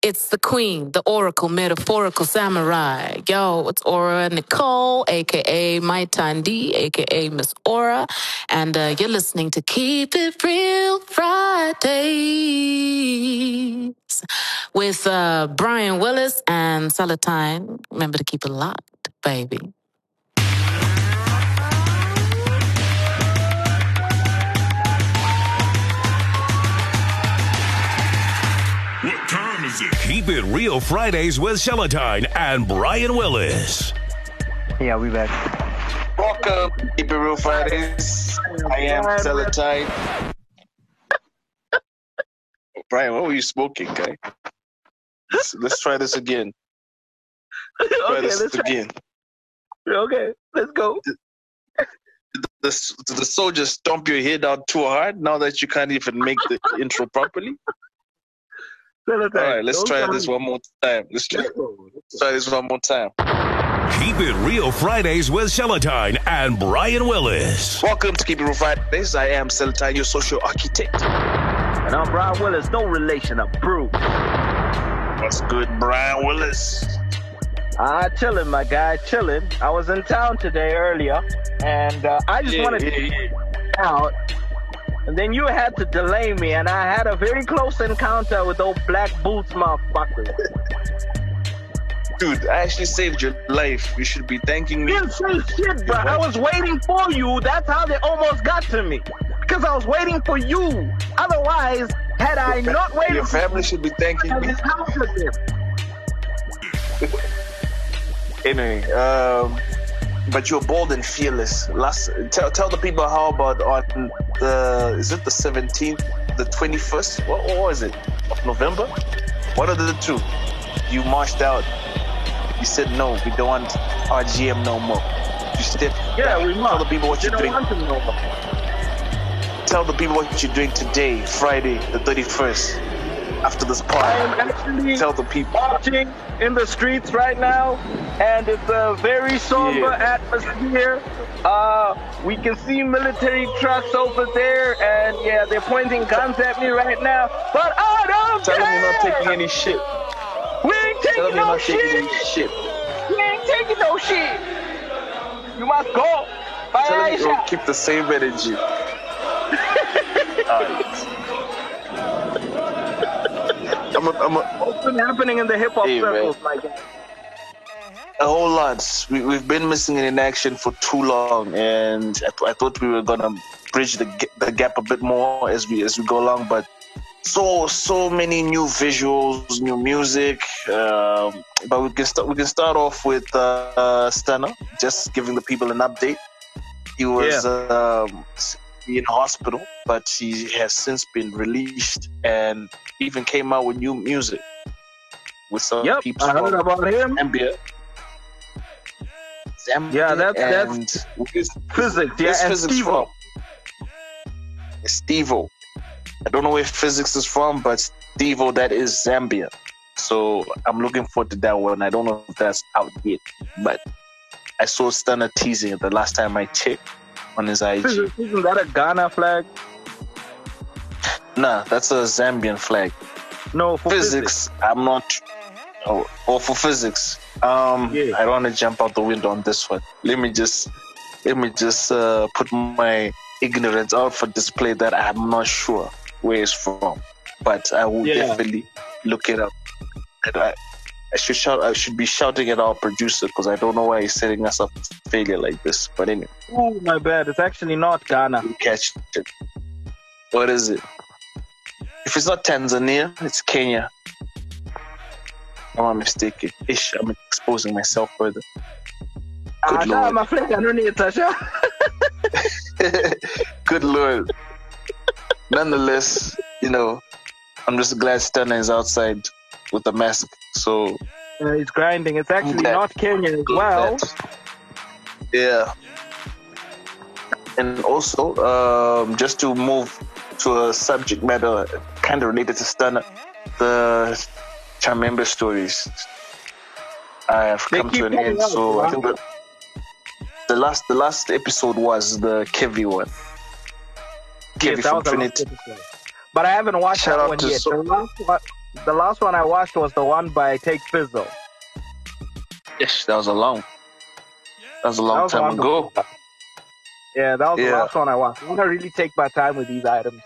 It's the queen, the oracle, metaphorical samurai. Yo, it's Aura Nicole, aka My Tandi, aka Miss Aura, and uh, you're listening to Keep It Real Fridays with uh, Brian Willis and Salatine. Remember to keep it locked, baby. What time is it? Keep it real Fridays with Celatine and Brian Willis. Yeah, we back. Welcome, Keep It Real Fridays. I am Celatine. Brian, what were you smoking, guy? Let's, let's try this again. Try okay, this let's try. Okay, let's go. Did the, did the soldier stomp your head out too hard now that you can't even make the intro properly? All right, let's try this one more time. Let's try, let's try this one more time. Keep it real Fridays with Celatine and Brian Willis. Welcome to Keep It Real Fridays. I am Celatine, your social architect. And I'm Brian Willis, no relation, a brew. What's good, Brian Willis? Ah, chilling, my guy, chilling. I was in town today earlier, and uh, I just Yeah, wanted yeah, to yeah. out. And then you had to delay me, and I had a very close encounter with those black boots, motherfucker. Dude, I actually saved your life. You should be thanking me. You didn't say shit, bro. I was waiting for you. That's how they almost got to me. Because I was waiting for you. Otherwise, had I not waited Your family should be thanking me. Anyway, um, but you're bold and fearless. Last, tell tell the people how about on the is it the 17th, the 21st? What, what was it? November? What are the two. You marched out. You said no, we don't want RGM no more. You stepped. Yeah, we Tell must. the people what They you're doing. know. Tell the people what you're doing today, Friday, the 31st. After this I party, am actually tell the people. marching in the streets right now, and it's a very somber Yeah. atmosphere. Uh, we can see military trucks over there, and yeah, they're pointing guns at me right now. But I don't Tell them care. you're not taking any shit. We ain't Tell taking them you're no not taking any shit. We ain't taking no shit. You must go. Bye, Tell them Aisha. keep the same energy. I'm a, I'm a, What's been happening in the hip hop Hey, man. circles, my guy? a whole lot. We, we've been missing it in action for too long, and I, th- I thought we were gonna bridge the ga- the gap a bit more as we as we go along. But so so many new visuals, new music. Um, but we can start we can start off with uh, uh, Stunner, just giving the people an update. He was um, in hospital, but he has since been released and even came out with new music with some Yep, people I heard about him. Zambia. Zambia Yeah, that's- that's Physics, yeah, and physics Stevo. I don't know where physics is from, but Stevo, that is Zambia. So I'm looking forward to that one. I don't know if that's out yet, but I saw Stunner teasing it the last time I checked on his IG. Physics, isn't that a Ghana flag? Nah, that's a Zambian flag. No, for physics, I'm not. Oh, or for physics, um, Yeah. I don't want to jump out the window on this one. Let me just, let me just uh, put my ignorance out for display that I'm not sure where it's from, but I will Yeah. definitely look it up. I, I should shout. I should be shouting at our producer because I don't know why he's setting us up for failure like this. But anyway, Oh, my bad. It's actually not Ghana. we'll catch it. What is it? If it's not Tanzania, it's Kenya. Am I mistaken? Ish, I'm exposing myself further. Ah, Good nah, lord. my flag, I don't need Tasha. Good lord. Nonetheless, you know, I'm just glad Stunner is outside with the mask. So Uh, it's grinding. It's actually Okay. not Kenya as well. that- yeah. And also, um, just to move to a subject matter kind of related to Stunner, the Chamembe stories I have They come to an end. out, So I think that the last the last episode was the Kevi one. Kevi Yes, from the Trinity. But I haven't watched Shout that one to yet. So- the, last one, the last one I watched was the one by Take Fizzle. Yes, that was a long. That was a long was time ago. Yeah, that was the last one I watched. I'm gonna really take my time with these items.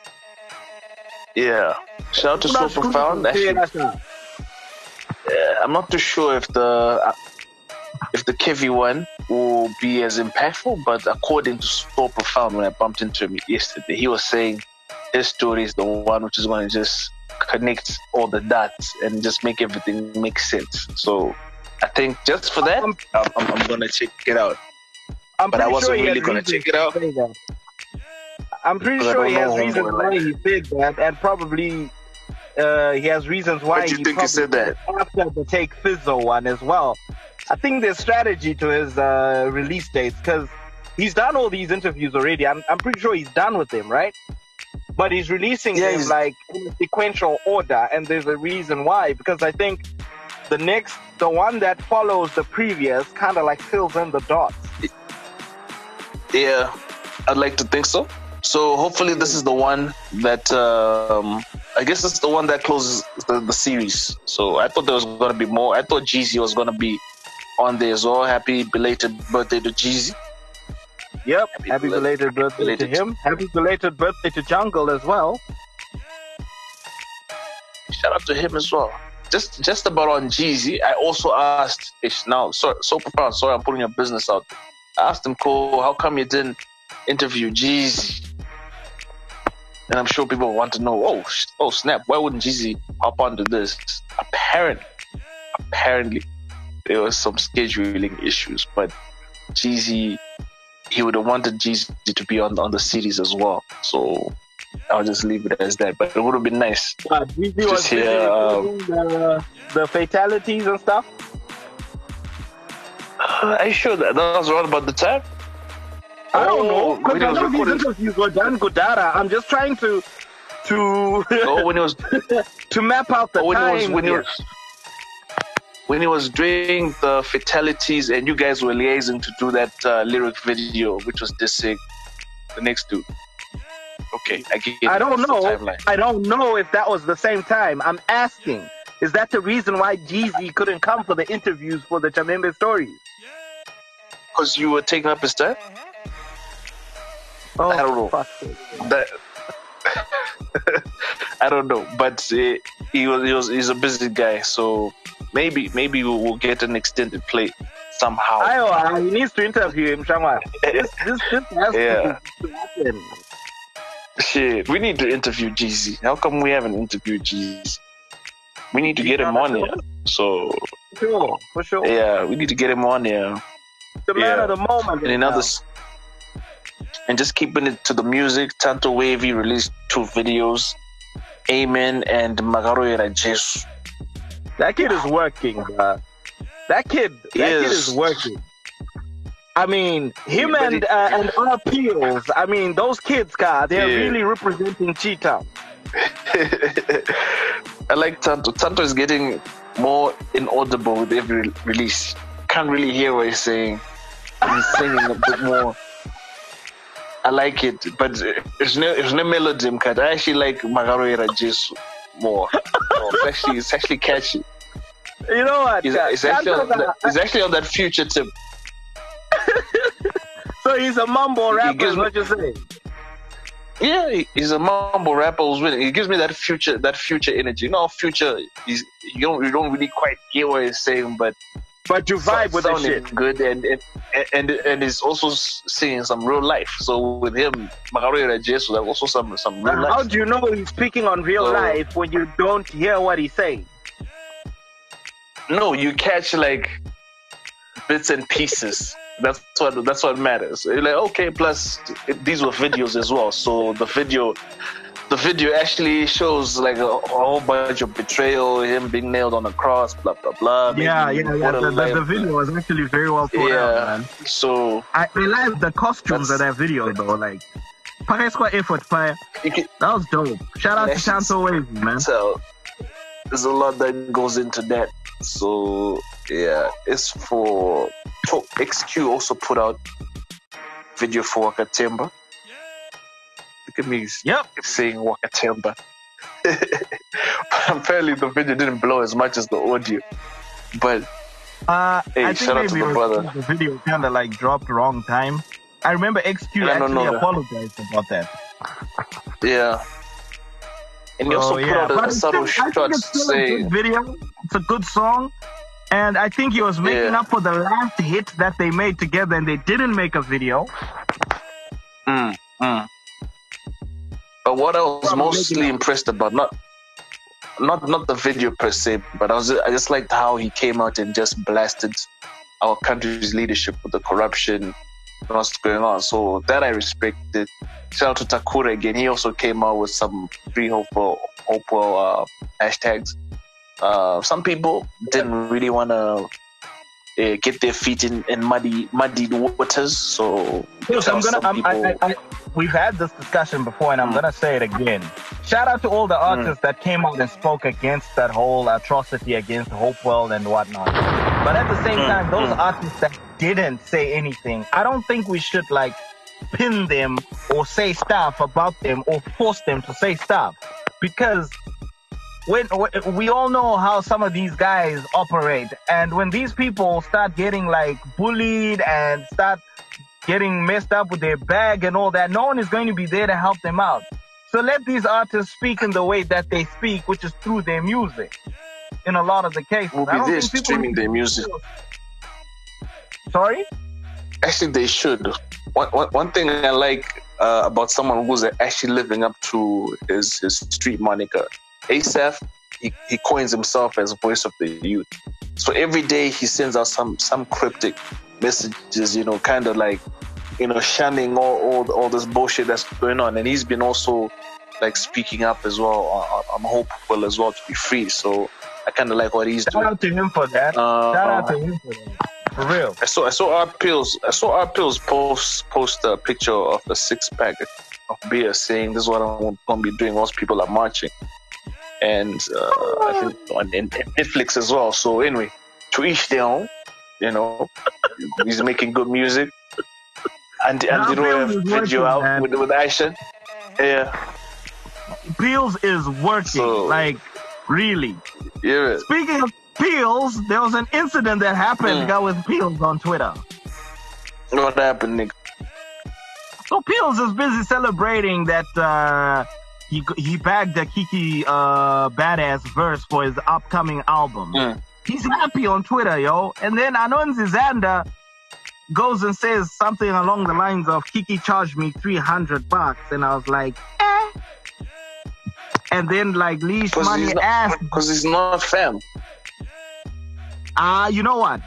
Yeah. Shout out to So Profound. Actually, Yeah, I'm not too sure if the uh, if the Kevy one will be as impactful, but according to So Profound, when I bumped into him yesterday, he was saying his story is the one which is going to just connect all the dots and just make everything make sense. So I think just for that, I'm, I'm, I'm to check it out. I'm But I wasn't sure really gonna check it out. to say that. I'm pretty sure he has reasons why like he said that, and probably uh, he has reasons why you he think he said that? after the Take Fizzle one as well. I think there's strategy to his uh, release dates because he's done all these interviews already. I'm, I'm pretty sure he's done with them, right? But he's releasing Yeah, them he's- like in sequential order, and there's a reason why. Because I think the next, the one that follows the previous, kind of like fills in the dots. Yeah, I'd like to think so. So hopefully this is the one that um, I guess it's the one that closes the, the series. So I thought there was gonna be more. I thought Jeezy was gonna be on there as well. Happy belated birthday to Jeezy. Yep. Happy Happy, belated- belated birthday belated- to him. Happy belated birthday to Jungle as well. Shout out to him as well. Just just about on Jeezy, I also asked Ish now, so so profound, sorry I'm putting your business out. I asked him, Cole, how come you didn't interview Jeezy? And I'm sure people want to know, oh, sh- oh snap, why wouldn't Jeezy hop onto this? Apparently, apparently, there was some scheduling issues, but Jeezy, he would have wanted Jeezy to be on on the series as well. So I'll just leave it as that. But it would have been nice Uh, DZ was here, um, the, the fatalities and stuff. Uh, Are you sure that that was around about the time? I don't Oh, know because I know these interviews were done Godara. I'm just trying to to Oh, when it was to map out the oh, when it was time. when it was when he was doing the fatalities and you guys were liaising to do that uh, lyric video, which was dissing the next dude. Okay, I get. I don't know. I don't know if that was the same time. I'm asking. Is that the reason why Jeezy couldn't come for the interviews for the Chamembe stories? Because you were taking up his time. Oh, I don't know. That I don't know, but uh, he was he was he's a busy guy, so maybe maybe we'll, get an extended play somehow. Iowa, he needs to interview him, Shangwa. This, this, this has Yeah. to happen. Shit, we need to interview Jeezy. How come we haven't interviewed Jeezy? We need to get him on here. So For sure, for sure. yeah, we need to get him on here. the man yeah. of the moment. And another, and just keeping it to the music. Tanto Wavy released two videos. Amen and Magaroera Jesus. That kid is working, bro. That kid, that kid is working. I mean, him Yeah, and uh, and our peers. I mean, those kids, God, they're Yeah. really representing Cheetah. I like Tanto. Tanto is getting more inaudible with every release. Can't really hear what he's saying. He's singing a bit more. I like it, but it's no, it's no melody. Kat. I actually like Magaroera Jesus more. So it's actually, it's actually catchy. You know what? He's, he's actually, on that, he's actually on that future tip. so he's a mumble He rapper. gives Is me- what you're saying? Yeah, he's a mumble rapper who's winning. He gives me that future, that future energy. You know, future. He's, you don't, you don't really quite hear what he's saying, but But you vibe with the shit. good, and and and and he's also seeing some real life. So with him, Magaroera Jesus, there's also some some real life. How do you know he's speaking on real Oh. life when you don't hear what he's saying? No, you catch like bits and pieces. That's what that's what matters. You're like okay, plus it, these were videos as well. So the video, the video actually shows like a, a whole bunch of betrayal, him being nailed on a cross, blah blah blah. Yeah, maybe yeah, yeah. The, the, the video was actually very well thought Yeah. out, man. So I, I like the costumes of that video though. Like, effort fire. That was dope. Shout out to. Tanto Wavy, man. tell there's a lot that goes into that. So yeah, it's for so XQ also put out video for Wakatemba. Look at me Yep. saying Wakatemba. but apparently the video didn't blow as much as the audio. But Uh, Hey, I think shout out to maybe the brother. the video kind of like dropped wrong time. I remember XQ actually apologized about that. yeah. And he also Oh, put out a, a it's subtle still- I shot it's still a saying, good video. It's a good song. And I think he was making Yeah. up for the last hit that they made together and they didn't make a video. mm, mm. But what I was mostly impressed about, not not not the video per se, but I was I just liked how he came out and just blasted our country's leadership with the corruption what's going on. So that I respected. Shout out to Takura again. He also came out with some free Hopewell Hopewell uh, hashtags. Uh, some people didn't really want to uh, get their feet in, in muddy muddied waters. So I'm gonna. I'm, people- I, I, we've had this discussion before, and I'm Mm. gonna say it again. Shout out to all the artists that came out and spoke against that whole atrocity against Hopewell and whatnot. But at the same Mm, time, those mm. artists that didn't say anything, I don't think we should like pin them or say stuff about them or force them to say stuff because when, when we all know how some of these guys operate. And when these people start getting like bullied and start getting messed up with their bag and all that no one is going to be there to help them out. So let these artists speak in the way that they speak which is through their music in a lot of the cases. Will be there streaming their music. sorry? Actually, they should. One, one, one thing I like uh, about someone who's actually living up to his, his street moniker, ASAP, he, he coins himself as voice of the youth. So every day he sends out some some cryptic messages, you know, kind of like, you know, shunning all, all all this bullshit that's going on. And he's been also like speaking up as well. I'm Hopewell as well to be free. So I kind of like what he's shout doing. out to him for that Uh, shout out to him for that for real I saw I saw R Peels I saw R Peels post post a picture of a six pack of beer saying this is what I'm gonna be doing whilst people are marching. And uh, I think on Netflix as well. So anyway, to each their own, you know. he's making good music. And and Peels is video out man. with with Aisha. Yeah, Peels is working So- like really yeah. Speaking of Peels, there was an incident that happened Mm. got with Peels on Twitter. What happened, nigga? So Peels is busy celebrating that uh, he he bagged the Kikky uh, badass verse for his upcoming album. Mm. He's happy on Twitter, yo. And then Anonzi Zander goes and says something along the lines of Kikky charged me 300 bucks. And I was like, eh. And then like Leash Money not- asked 'cause he's not fam. Ah, you know what?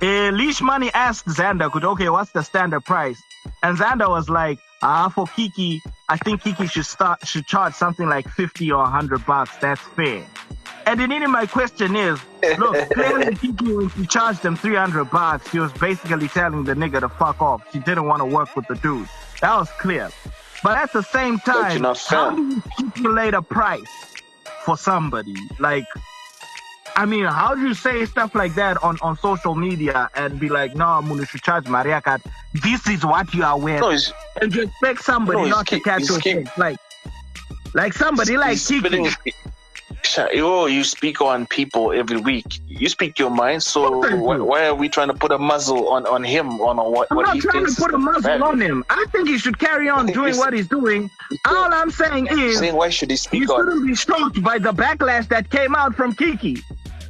Uh, Leash Money asked Xander, "Good, okay, what's the standard price?" And Xander was like, "Ah, for Kikky, I think Kikky should start should charge something like fifty or hundred bucks. That's fair." And then even my question is, look, clearly Kikky when she charged him three hundred bucks, she was basically telling the nigga to fuck off. She didn't want to work with the dude. That was clear. But at the same time, how do you stipulate a price for somebody? Like, I mean, how do you say stuff like that on, on social media and be like, no, I'm gonna charge Maria card. This is what you are wearing. No, and you expect somebody No, not to catch your shit. Like, like somebody like Kikky. Yo, you speak on people every week. You speak your mind. So why, why are we trying to put a muzzle on, on him on what, I'm what not he trying to put a muzzle value? on him. I think he should carry on doing what he's doing. All I'm saying is Saying why should he you speak on? shouldn't be shocked by the backlash that came out from Kikky.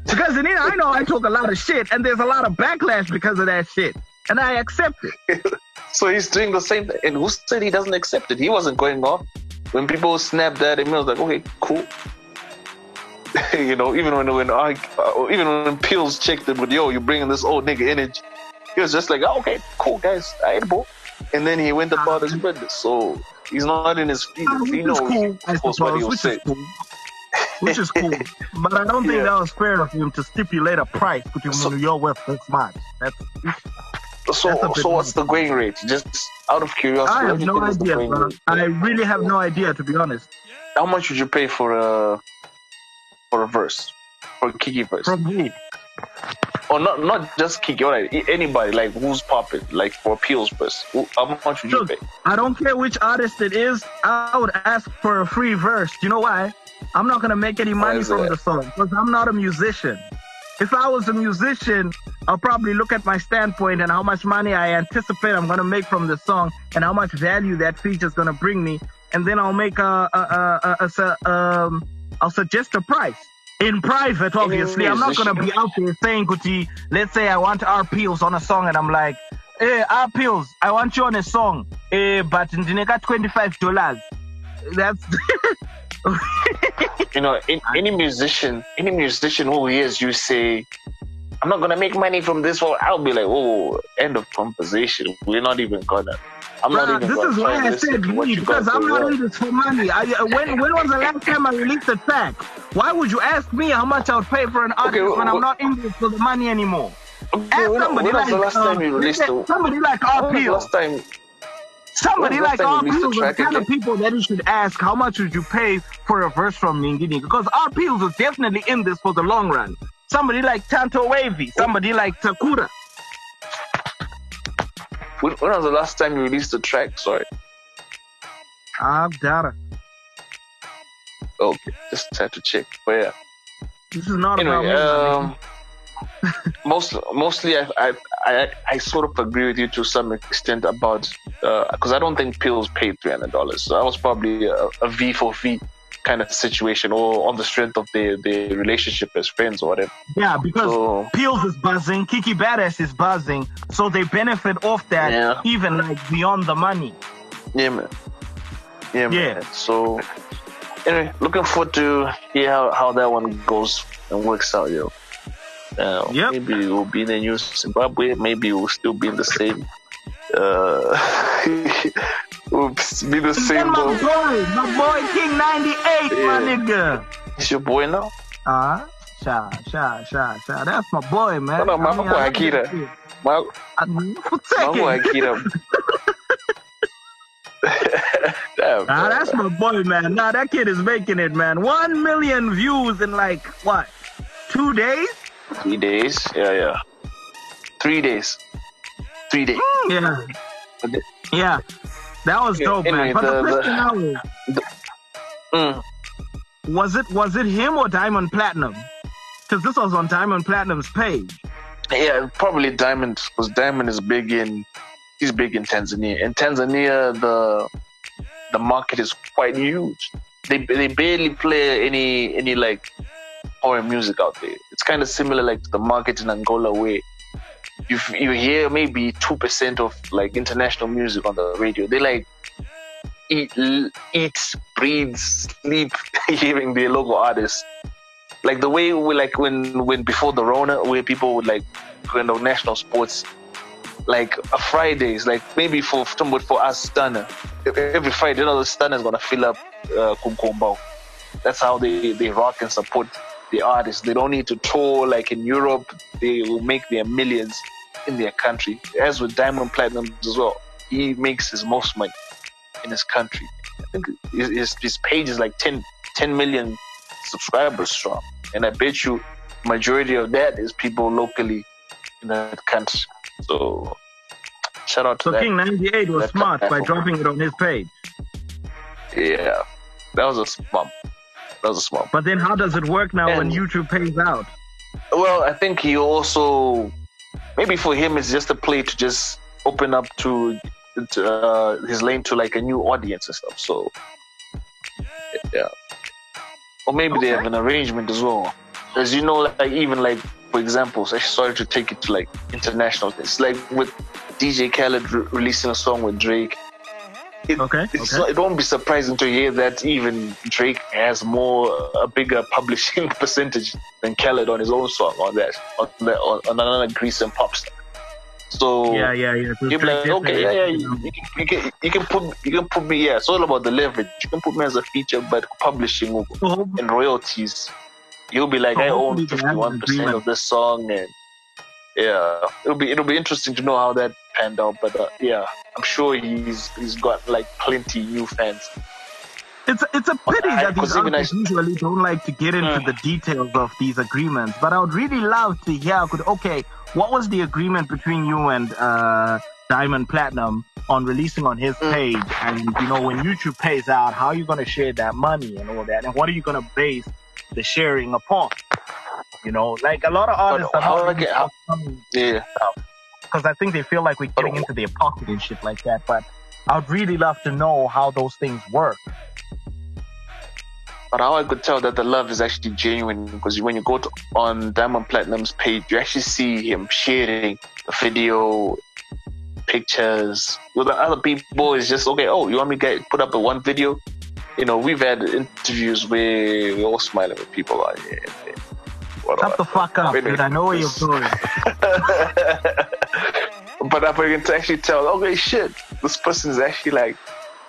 Because in it, I know I talk a lot of shit, and there's a lot of backlash because of that shit. And I accept it. So he's doing the same thing. And who said he doesn't accept it? He wasn't going off. When people snapped at him, he was like, okay, cool. you know, even when when I, uh, even when Peels checked him with, yo, you're bringing this old nigga energy. He was just like, oh, okay, cool, guys, I ain't bro. And then he went about his business. So he's not in his feelings. He is knows, cool, I what he'll which say. is cool. Which is cool. But I don't think Yeah. that was fair of him to stipulate a price between So- your worth this much. That's So, That's so what's the going rate? Just out of curiosity, I have no think is the idea. I really have no idea to be honest. How much would you pay for a for a verse, for a Kikky verse? From who? or not not just Kikky, all right, anybody like who's popping, like for Peel's verse. Who- How much would you Look, pay? I don't care which artist it is. I would ask for a free verse. You know why? I'm not gonna make any money from that? the song because I'm not a musician. If I was a musician, I'll probably look at my standpoint and how much money I anticipate I'm gonna make from the song and how much value that feature is gonna bring me, and then I'll make a, a, a, a, a um, I'll suggest a price in private. Obviously, I'm not gonna be out there saying, "Kuti, let's say I want R Peels on a song," and I'm like, "Hey, R Peels, I want you on a song, eh, but ndineka twenty five dollars." That's you know, in, any musician, any musician who hears you say, "I'm not gonna make money from this," well, I'll be like, "Oh, end of conversation. We're not even gonna." I'm not even this is why I said me because I'm not in this for money. I, uh, when when was the last time I released a track? Why would you ask me how much I would pay for an artist okay, well, when I'm not in this for the money anymore? Okay, ask when, somebody when like, the last time you released uh, somebody like R P. Last time Somebody like R Peels are the kind of people that you should ask how much would you pay for a verse from Ningini? Because R Peels is definitely in this for the long run. Somebody like Tanto Wavy, somebody like Takura. When, when was the last time you released a track? Sorry. I've got it. Okay, just had to check. But yeah. This is not anyway, about me. Um, mostly, mostly, I, I, I, I sort of agree with you to some extent about because uh, I don't think Peels paid three hundred dollars. So that was probably a, a V for V kind of situation, or on the strength of their their relationship as friends or whatever. Yeah, because so, Peels is buzzing, Kikky Badass is buzzing, so they benefit off that yeah. even like beyond the money. Yeah, man. Yeah, man. Yeah. So anyway, looking forward to hear how, how that one goes and works out, yo. Uh, yep. Maybe we'll be in the new Zimbabwe. Maybe we'll still be in the same. Uh, we'll be the same. My boy, my boy King 98, yeah. my nigga. It's your boy now? Uh huh. Sha, sha, sha, sha. That's my boy, man. No, no, my boy Akira. My, my boy Akira. Damn, nah, that's my boy, man. Nah, that kid is making it, man. One million views in like what? Two days? Three days. Yeah, yeah. Three days. Three days. Yeah. Yeah. That was dope, anyway, man. But the, the question now is, the, mm. was it was it him or Diamond Platnumz? Because this was on Diamond Platnumz's page. Yeah, probably Diamond, because Diamond is big in he's big in Tanzania. In Tanzania, the the market is quite huge. They they barely play any any like foreign music out there. It's kind of similar like the market in Angola where you you hear maybe two percent of like international music on the radio. They like eat eat breathe sleep hearing their local artists. Like the way we like when when before the Rona where people would like go into national sports like a Fridays, like maybe for for us every Friday, you know, the Stunner is gonna fill up uh, Kumkombao. That's how they, they rock and support the artists. They don't need to tour like in Europe. They will make their millions in their country. As with Diamond Platnumz as well, he makes his most money in his country. I think his, his page is like 10, 10 million subscribers strong, and I bet you majority of that is people locally in that country. So shout out to so that. King 98 was smart by dropping it on his page. Yeah, that was a smart. That was a smart. But then, how does it work now and, when YouTube pays out? Well, I think he also maybe for him it's just a play to just open up to, to uh, his lane to like a new audience and stuff. So yeah, or maybe okay. they have an arrangement as well. As you know, like even like for example, I started to take it to like international. It's like with DJ Khaled re- releasing a song with Drake. It, okay, okay. Not, it won't be surprising to hear that even Drake has more a bigger publishing percentage than Khaled on his own song on that on, the, on, on another Greece and Popstar. So yeah, yeah, yeah. You're like, okay, yeah, yeah. You, you, can, you, can, you can put you can put me. Yeah, it's all about the leverage. You can put me as a feature, but publishing and royalties you'll be like, I own fifty one percent of this song, and yeah, it'll be it'll be interesting to know how that out. But uh, yeah, I'm sure he's he's got like plenty new fans. It's it's a pity I, that these artists I, usually don't like to get into mm. the details of these agreements. But I would really love to hear. Could okay, what was the agreement between you and uh, Diamond Platnumz on releasing on his Mm. page. And you know, when YouTube pays out, how are you gonna share that money and all that? And what are you gonna base the sharing upon? You know, like a lot of artists are how not I get- how- coming Yeah. Because I think they feel like we're getting into their pocket and shit like that. But I'd really love to know how those things work. But how I could tell that the love is actually genuine because when you go to, on Diamond Platnumz's page, you actually see him sharing the video, pictures with the other people. It's just okay. Oh, you want me to get put up a one video? You know, we've had interviews where we're all smiling with people like, yeah, yeah. What Shut the fuck up, Really? dude. I know where you're going. but I can actually tell, okay, shit, this person is actually like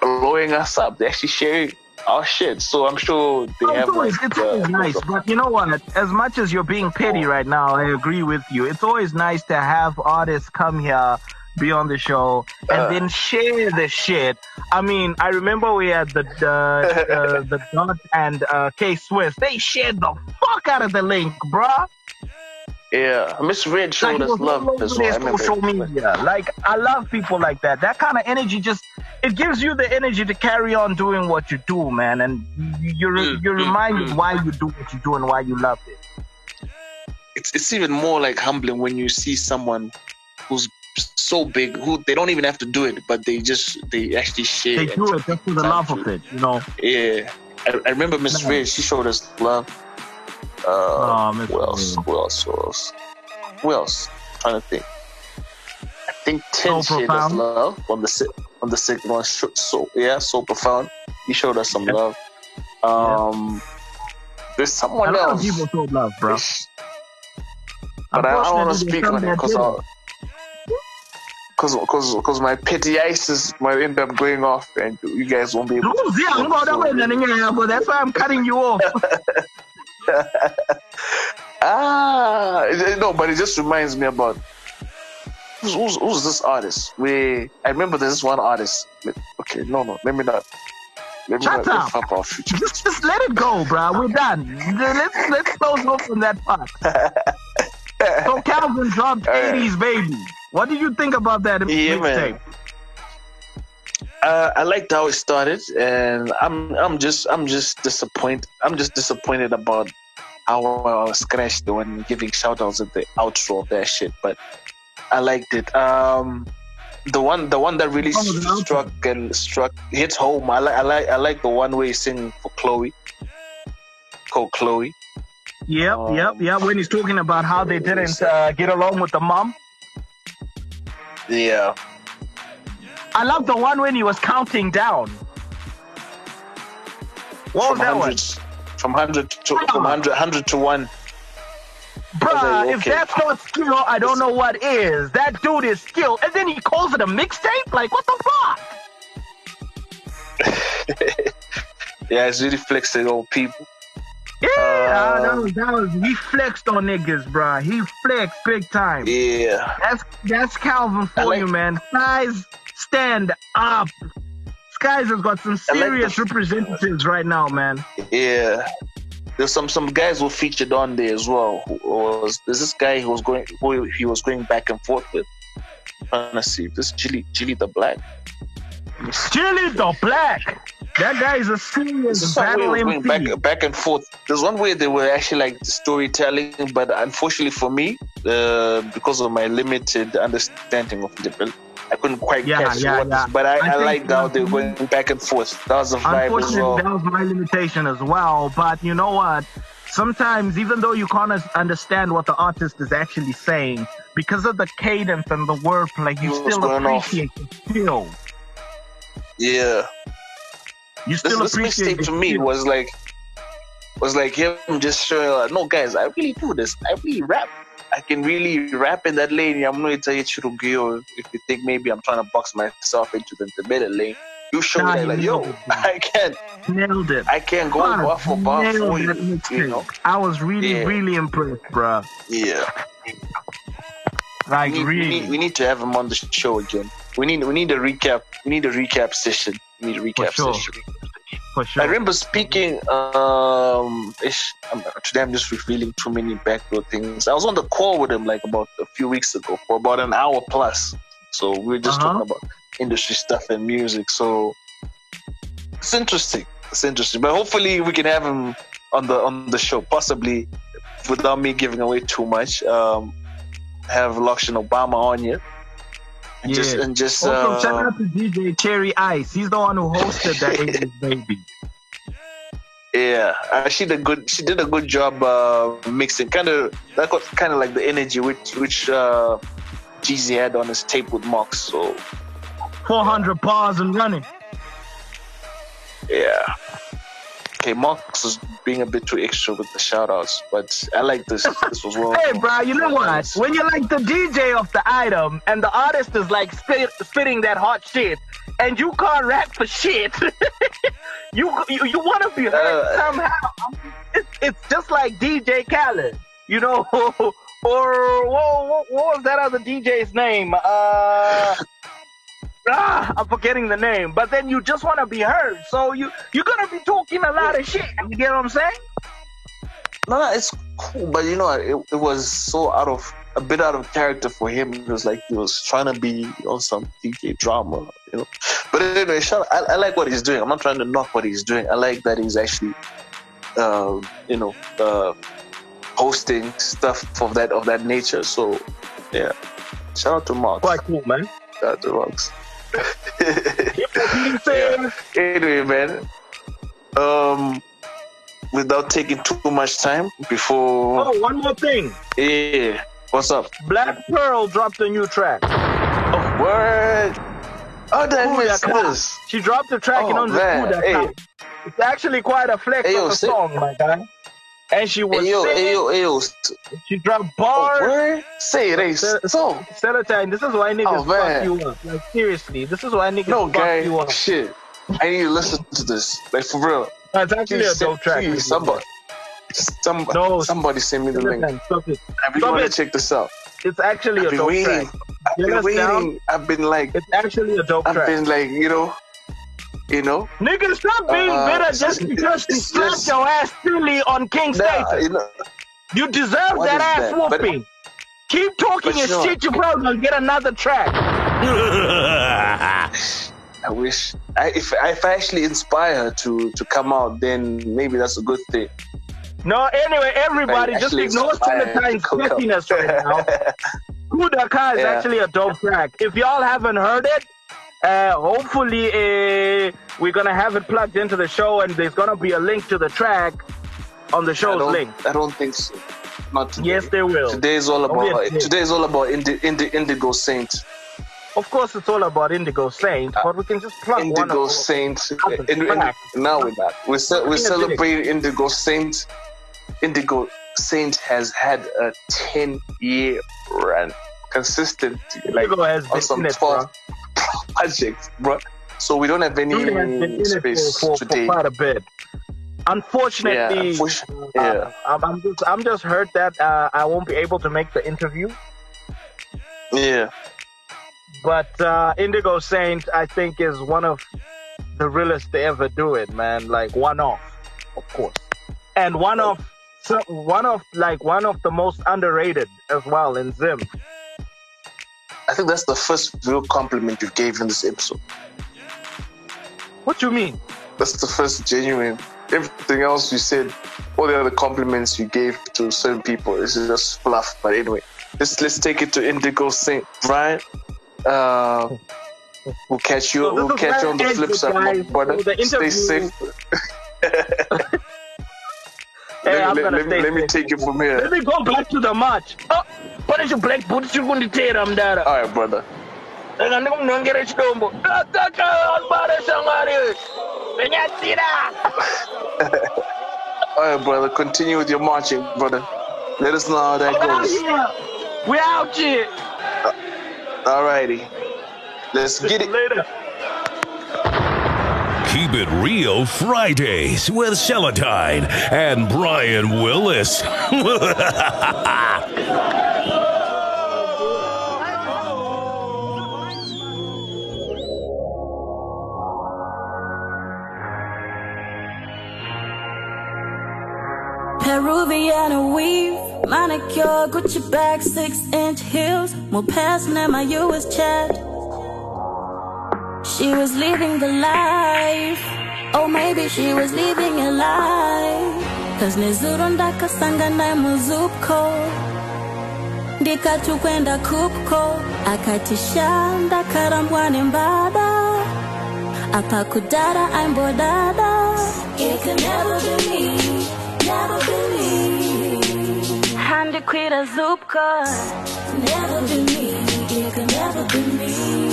blowing us up. They're actually sharing our shit. So I'm sure they Oh, have it's always, like, it's always uh, nice, but you know what? As much as you're being petty right now, I agree with you. It's always nice to have artists come here, be on the show, and Uh. then share the shit. I mean, I remember we had the the the, the Dot and uh, K Swiss. They shared the fuck out of the link, bruh. Yeah, Miss Red Like showed it us love as well. Social media. Like I love people like that. That kind of energy just it gives you the energy to carry on doing what you do, man. And you- you're Mm, you're mm, reminded mm. why you do what you do and why you love it. It's it's even more like humbling when you see someone who's so big who they don't even have to do it, but they just they actually share. They do it just for the love of it, you know. Yeah, I, I remember Miss. Red. She showed us love. Uh, Oh, who else? Who else? Who else? Who else? trying to think. I think So Tin shared us love on the on the second one. So yeah, so profound. He showed us some Yeah. love. Um, there's someone else. people showed love, bro. But I, I don't want to speak on it because didn't. because because because my petty ices might end up going off and you guys won't be able Who's here? I'm going that way, yeah, but That's why I'm cutting you off. Ah, no, but it just reminds me about who's, who's, who's this artist? We I remember there's this one artist. Okay, no, no, let me not. Let me Shut not up. fuck our future. just, just let it go, bro. We're done. Let's let's close off from that part. So Calvin dropped Alright. 80s baby. What did you think about that Yeah, mixtape? man. Uh, I liked how it started, and I'm I'm just I'm just disappointed. I'm just disappointed about how I was scratched when giving shout outs at the outro of that shit. But I liked it. Um, the one the one that really Oh, outro. struck and struck hits home. I like I like I like the one where he sing for Chloe, called Chloe. Yep, Um, yep, yep. When he's talking about how they didn't uh, get along with the mom. Yeah, I love the one when he was counting down. What was from that one? from hundred to from 100, 100 to one. Bruh, Okay, if that's not skill, I don't know what is. That dude is skill. And then he calls it a mixtape? Like, what the fuck? Yeah, it's really flexing on people. Yeah, Uh, that was, that was, he flexed on niggas, bro. He flexed big time. Yeah. That's that's Calvin for like- you, man. Skies, stand up. Skies has got some I like the- serious representatives right now, man. Yeah. There's some some guys who featured on there as well. Who was there's this guy who was going who he was going back and forth with. trying to see if this Chili Chili the Black. Chili the Black. That guy is a serious is some way battle going back back and forth. There's one way they were actually like storytelling, but unfortunately for me, uh, because of my limited understanding of the bill, I couldn't quite Yeah, catch yeah, what. yeah. But I, I I, liked how they were going back and forth. That was a vibe as Unfortunately, well. that was my limitation as well. But you know what? Sometimes, even though you can't understand what the artist is actually saying, because of the cadence and the wordplay, you What's still going off? appreciate the skill. Yeah. You this, still this appreciate mixtape to me was like was like him just showing like, no guys, I really do this. I really rap. I can really rap in that lane. I'm going to tell you Chirugio if you think maybe I'm trying to box myself into the, the middle lane. You show Nah, that, like, yo, it. I can Nailed it. I can't go Fuck, bar for bar for you. You know? I was really, Yeah. really impressed, bruh. Yeah. Like We need, we, really. need, we need to have him on the show again. We need we need a recap. We need a recap session. Need a recap sure. for sure. I remember speaking. Um, ish, I'm, today I'm just revealing too many backdoor things. I was on the call with him like about a few weeks ago for about an hour plus. So we are just Uh-huh. talking about industry stuff and music. So it's interesting. It's interesting. But hopefully we can have him on the on the show, possibly without me giving away too much. Um, have Lakshan Obama on here. And Yeah. just and just Also, uh, shout out to DJ Cherry Ice. He's the one who hosted that 80s baby. Yeah, uh, she did a good. She did a good job uh, mixing. Kind of that got kind of like the energy which which uh, Jeezy had on his tape with Mox. So 400 bars and running. yeah. Okay, Mox was being a bit too extra with the shout outs, but I like this. This was well. Hey, bro, you know what? When you're like the DJ of the item and the artist is like spit, spitting that hot shit and you can't rap for shit, you you, you want to be heard Uh, somehow. It's, it's just like DJ Khaled, you know, or whoa, what, what was that other DJ's name? Uh, ah, I'm forgetting the name. But then you just want to be heard, so you you're gonna be talking a lot of shit. You get what I'm saying? No, no, it's cool, but you know, it, it was so out of a bit out of character for him. It was like he was trying to be on some DJ drama, you know. But anyway, shout, I, I like what he's doing. I'm not trying to knock what he's doing. I like that he's actually, uh, you know, uh, hosting stuff of that of that nature. So, yeah, shout out to Mark. Quite cool, man. Shout out to Marks. He said, anyway, man. Um, without taking too much time before, Oh, one more thing. yeah, what's up? Black Pearl dropped a new track. Oh, word. Oh, did I Kuda miss She dropped the track in Oh, on the man. Kuda Hey. It's actually quite a flex Hey, yo, of a say- song, my guy. And she was Hey yo, singing. hey yo, hey yo. st- She dropped Oh, bars. word? Say it. Say- So, Celatine, this is why niggas Oh, fuck you up. Like seriously, this is why niggas no, fuck guy. you up. Shit. I need to listen to this. Like, for real. It's actually Please, a dope track. please, somebody. Some, No. somebody send me the link. Stop it. I Stop want to check this out. It's actually I've a dope waiting. track. I've been waiting. down. I've been like, It's actually a dope I've track. been like, you know, you know, Niggas, stop being Uh, bitter just because she slapped just- your ass silly on King nah, Status. you know, You deserve that ass that? But- whooping. Keep talking But you shit, you probably gonna get another track. I wish I, if if I actually inspire her to to come out, then maybe that's a good thing. No, anyway, everybody, just ignore inspired Celatine's to cook up. sweatiness right now. Kuda Ka is Yeah. actually a dope track. If y'all haven't heard it, uh, hopefully uh, we're gonna have it plugged into the show, and there's gonna be a link to the track on the show's don't, link. I don't think so. Not today. Yes, there will. Today is all about yes. today is all about Indi, Indi, Indigo Saint. Of course, it's all about Indigo Saint, but we can just plug one Indigo of Saint. Other In, in, now we're not. We're, ce- we're celebrating Indigo Saint. Indigo Saint has had a ten year run, consistent like on some in it, bro. 12 projects, bro. So we don't have any has been in space for, for, for today. quite a bit. Unfortunately, Yeah, unfortu- uh, yeah. I'm, I'm just I'm just hurt that uh, I won't be able to make the interview. Yeah, But uh, Indigo Saint, I think, is one of the realest to ever do it, man. Like one off, of course, and one of so, one of like one of the most underrated as well in Zim. I think that's the first real compliment you gave in this episode. What do you mean? That's the first genuine. Everything else you said, all the other compliments you gave to certain people, is just fluff. But anyway, let's let's take it to Indigo Saint Brian. Uh, we'll catch you. So we'll catch you on the flip side, my brother. Stay safe. Hey, let gonna let, me, let me take you from here. Let me go back to the match. Oh, punish your black boots, you're going to tear them down. All right, brother. Ngani kumnongere chidombo. Tataka albare sangari. Benyatira. All right, brother. Continue with your marching, brother. Let us know how that We out goes. here. We out here. All righty. Let's get it. Later. Keep It Real Fridays with Celatine and Brian Willis. Peruvian weave, manicure, Gucci bag, six inch heels. More past my US chat. She was living the life. Oh, maybe she was living a lie. Cause nezuro ndakasangana muzupko. Ndikati kwenda kupko. Akatisha ndakarambwa nembada apa kudara aimbodada It could never be me, never be me. Handikwira zupko. Never be me, it could never be me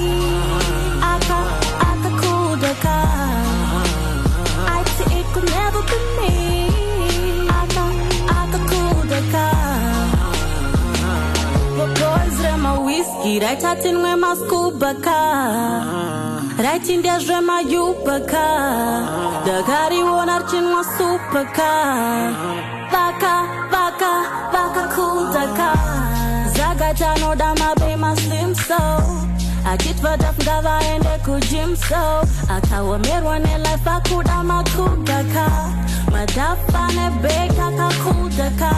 rema whisky right atinwe maskubaka right ndezve mayubaka ndakariona richinwa supaka vaka vaka vakakudaka zakatanoda mabe maslimso achitvatafunda vaende kujimso akaomerwa nelife akuda makudaka madafa nebek akakudaka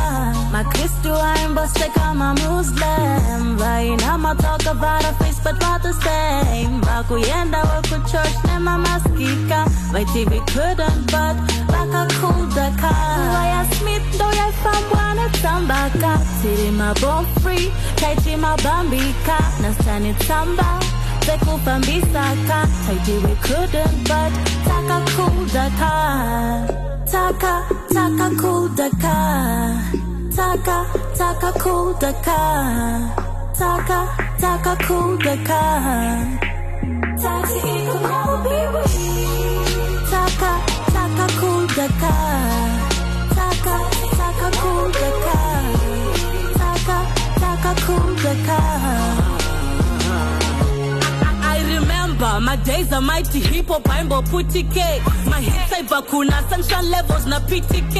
makristu aimboseka mamuslim vaina matoka face but not the same. Vakuyenda wekuchurch nemamaskika vaiti we couldn't but vakakudaka vaya smith ndoyaifambwa netsambaka tiri mabom free. Taiti mabambika nastanitsamba sekufambisaka taiti we couldn't but taka taka kudaka taka taka kudaka taka taka kudaka never be we taka taka kudaka my days are mighty hip hop aimbo putike my hits aibva sunshine levels na ptk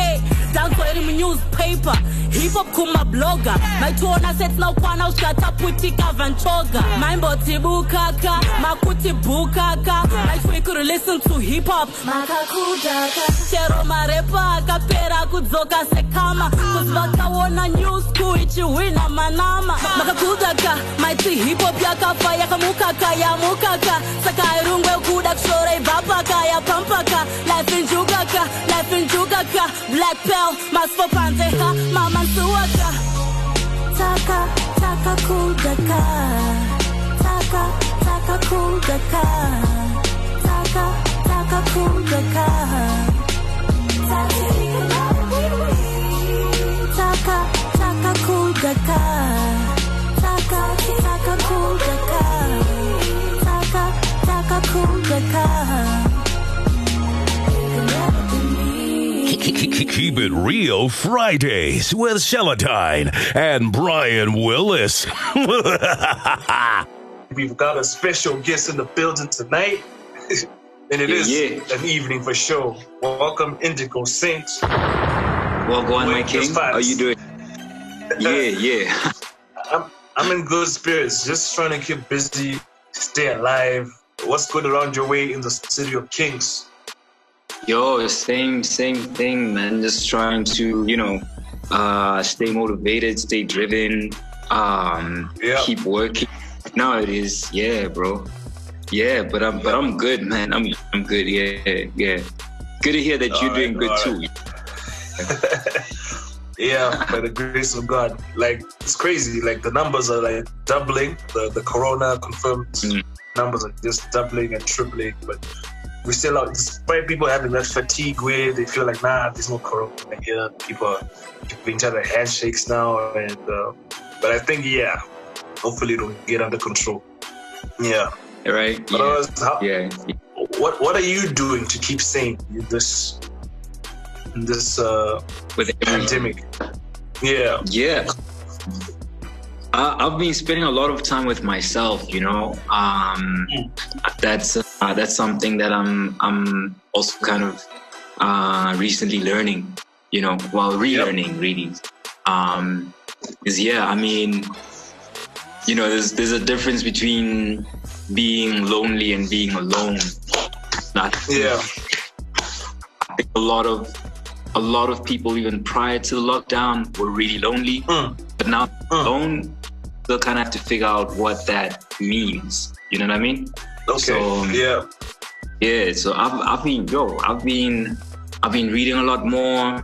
danso iri munewspaper hip hop kuma blogger. Maitiona setinakwana usvika putika vanchoga maimboti bukaka makuti bukaka maiti we could listen to hip hop. Makakudaka chero marepa akapera kudzoka sekama. Kuzi vakaona new school ichiwina manama. Makakudaka maiti hip hop yakafa yakamukaka yamukaka saka irungwe kuda kushora ibvapaka yapampaka life injukaka life injukaka black pel masfo panze ha mama nsuwaka taka taka kudaka taka taka kudaka taka taka kudaka taka taka kudaka taka taka kudaka taka taka kudaka Keep it real Fridays with Celatine and Brian Willis. We've got a special guest in the building tonight. and it Yeah, is yeah. an evening for sure. Welcome, Indigo Saints. Well, go on, my king. vibes. How you doing? Yeah, yeah. I'm, I'm in good spirits, just trying to keep busy, stay alive. What's good around your way in the city of Kings? Yo, same, same thing, man. Just trying to, you know, uh, stay motivated, stay driven, um, Yeah. keep working. Now it is, yeah, bro. Yeah, but I'm, but I'm good, man. I'm, I'm good. Yeah, yeah. Good to hear that you're All doing right, good all too. Yeah, by the grace of God. Like, it's crazy. Like, the numbers are like doubling. The, the corona confirmed Mm. numbers are just doubling and tripling. But we still out, despite people having that fatigue where they feel like, nah, there's no corona here. People are giving each other handshakes now. And, uh, but I think, yeah, hopefully it'll get under control. Yeah. Right? Yeah. otherwise, how, Yeah. what what are you doing to keep sane in this in this uh, With pandemic? Yeah. Yeah. I, I've been spending a lot of time with myself, you know. Um, that's uh, that's something that I'm I'm also kind of uh, recently learning, you know, while relearning really. Um, is yeah, I mean, you know, there's there's a difference between being lonely and being alone. Not Yeah. I think a lot of a lot of people even prior to the lockdown were really lonely, Mm. but now Mm. alone, they'll kind of have to figure out what that means. You know what I mean? Okay. So- yeah. Yeah, so I've I've been yo, I've been I've been reading a lot more.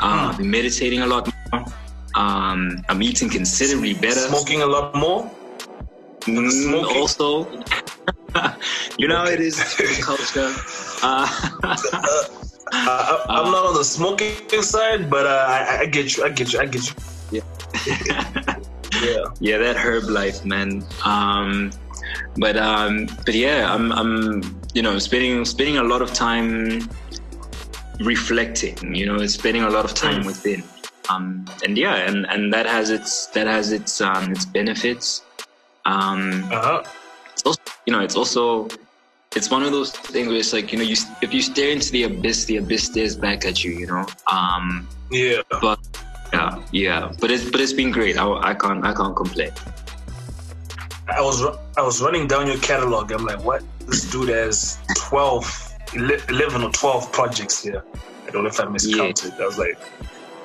Uh, I've been meditating a lot more. Um, I'm eating considerably better. Smoking a lot more. Mm, smoking? also, you know how it is culture. Uh, Uh, I, I'm not on the smoking side, but uh, I, I get you. I get you. I get you. Yeah. Yeah, yeah, that herb life, man. Um, but um, but yeah, I'm I'm you know spending spending a lot of time reflecting. You know, spending a lot of time Mm. within. Um, and yeah, and and that has its that has its um its benefits. Um, Uh huh. it's also you know it's also it's one of those things where it's like you know you if you stare into the abyss, the abyss stares back at you. You know. Um, Yeah. but yeah, yeah. But it's but it's been great. I, I can't I can't complain. I was I was running down your catalog. I'm like, what? This dude has 12, 11 or 12 projects here. I don't know if I miscounted. I was like,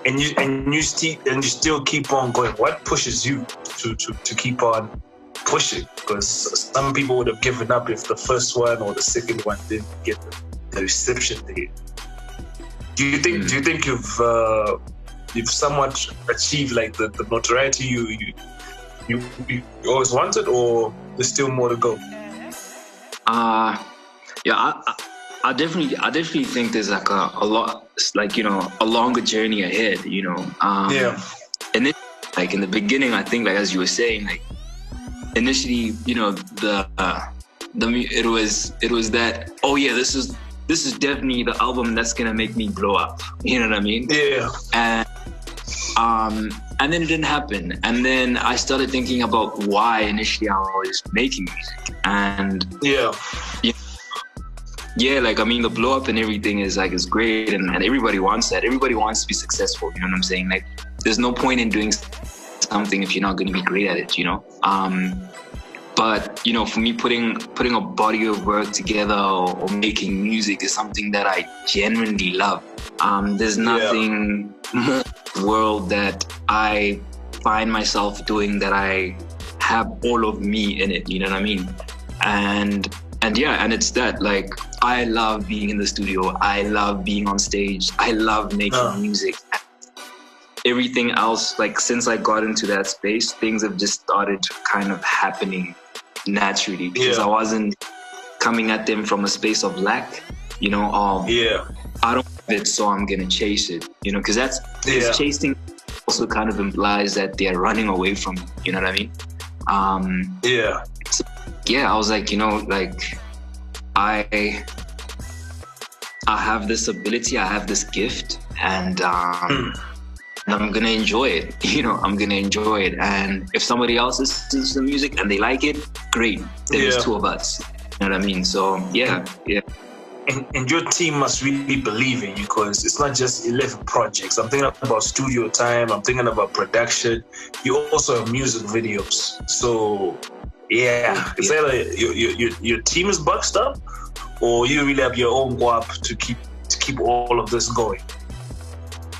and you and you still and you still keep on going. What pushes you to to, to keep on pushing? Because some people would have given up if the first one or the second one didn't get the, the reception they. Do you think? Do you think you've uh, you've somewhat achieved like the, the notoriety you you you, you always wanted, or there's still more to go? Uh yeah, I, I, definitely, I definitely think there's like a, a lot, like you know, a longer journey ahead. You know, um, Yeah. And then, like in the beginning, I think, like as you were saying, like initially, you know, the uh, the it was it was that oh yeah, this is this is definitely the album that's gonna make me blow up. You know what I mean? Yeah. and um and then it didn't happen. And then i started thinking about why initially i was making music. And Yeah. yeah yeah, like i mean the blow up and everything is like is great and, and everybody wants that. Everybody wants to be successful you know what i'm saying? Like there's no point in doing something if you're not going to be great at it you know? Um but you know for me putting putting a body of work together or, or making music is something that i genuinely love. Um there's nothing more in the world that i find myself doing that i have all of me in it you know what i mean? And and yeah and it's that like i love being in the studio. I love being on stage. I love making music. Everything else like since i got into that space things have just started kind of happening naturally because Yeah. i wasn't coming at them from a space of lack you know of Yeah. i don't have it so i'm gonna chase it you know because that's Yeah. chasing also kind of implies that they're running away from you you know what i mean um Yeah. yeah, I was like, you know, like I I have this ability, I have this gift, and um, and I'm gonna enjoy it. You know, I'm gonna enjoy it. And if somebody else listens to the music and they like it, great. Then Yeah. there's two of us. You know what I mean? So yeah, yeah. And, and your team must really believe in you because it's not just 11 projects. I'm thinking about studio time, I'm thinking about production. You also have music videos. So, yeah, is that a, your, your, your, your team is boxed up or you really have your own guap to keep to keep all of this going?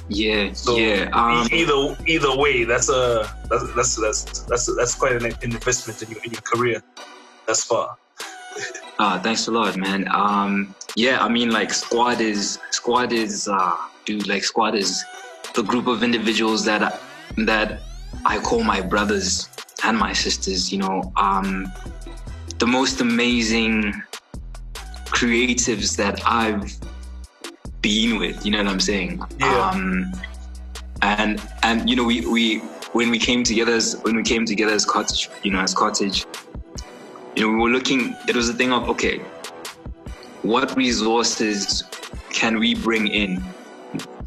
Yeah, So yeah. Um, either either way, that's a that's that's that's that's, that's quite an investment in your in your career thus far. Ah, thanks a lot, man. Um, yeah, I mean, like squad is squad is uh, dude, like squad is the group of individuals that I, that I call my brothers and my sisters. You know, um, the most amazing creatives that I've been with. You know what I'm saying? Yeah. Um, and and you know, we we when we came together as when we came together as cottage, you know, as cottage you know, we were looking, it was a thing of, okay, what resources can we bring in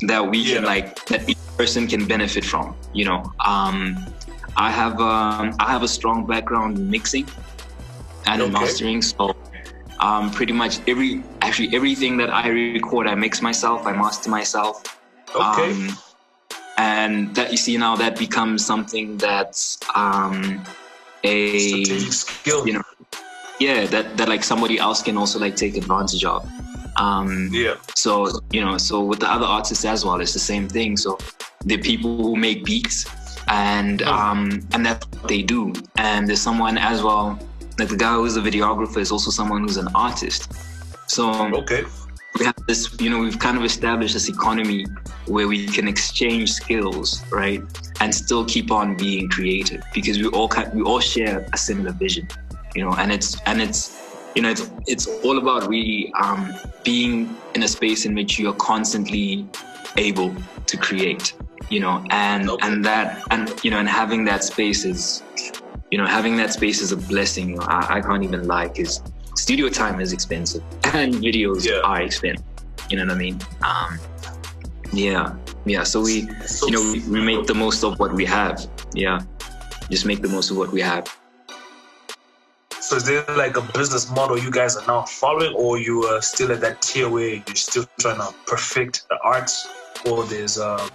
that we can like, that each person can benefit from, you know? Um, I have, um, I have a strong background in mixing and in Okay. mastering. So, um, pretty much every, actually everything that I record, I mix myself, I master myself. Okay. Um, and that you see now that becomes something that's um, a skill. You know, yeah, that that like somebody else can also like take advantage of. Um, yeah. So you know, so with the other artists as well, it's the same thing. So the people who make beats, and Oh. um, and that's what they do. And there's someone as well, like the guy who's a videographer is also someone who's an artist. So Okay. we have this, you know, we've kind of established this economy where we can exchange skills, right, and still keep on being creative because we all kind, we all share a similar vision, you know, and it's and it's you know it's it's all about really um, being in a space in which you are constantly able to create, you know, and Okay. and that and you know and having that space is, you know, having that space is a blessing. You know, I, I can't even lie because studio time is expensive and videos Yeah. are expensive. You know what I mean? Um, yeah, yeah. So we, you know, we, we make the most of what we have. Yeah, just make the most of what we have. So is there like a business model you guys are now following, or you are still at that tier where you're still trying to perfect the arts, or there's uh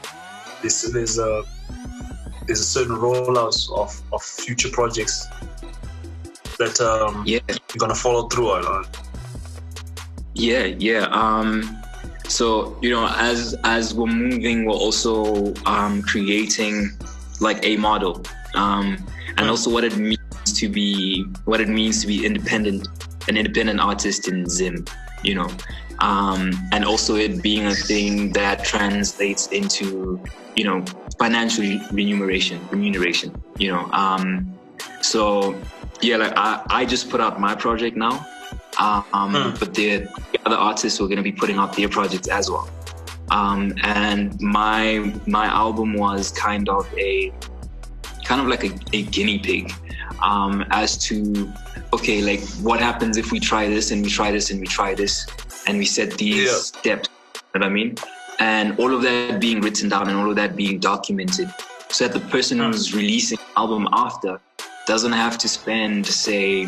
there's there's a there's a certain rollouts of, of future projects that um Yeah, you're gonna follow through on. yeah, yeah. Um, so you know, as as we're moving, we're also um, creating like a model, um, and also what it means to be what it means to be independent, an independent artist in Zim. You know, um, and also it being a thing that translates into you know financial remuneration, remuneration. You know, um, so yeah, like I, I just put out my project now. Um, Hmm. but the other artists were going to be putting out their projects as well. Um, and my my album was kind of a kind of like a, a guinea pig um, as to okay, like what happens if we try this and we try this and we try this and we set these Yeah. steps. You know what I mean? And all of that being written down and all of that being documented, so that the person who's releasing album after doesn't have to spend say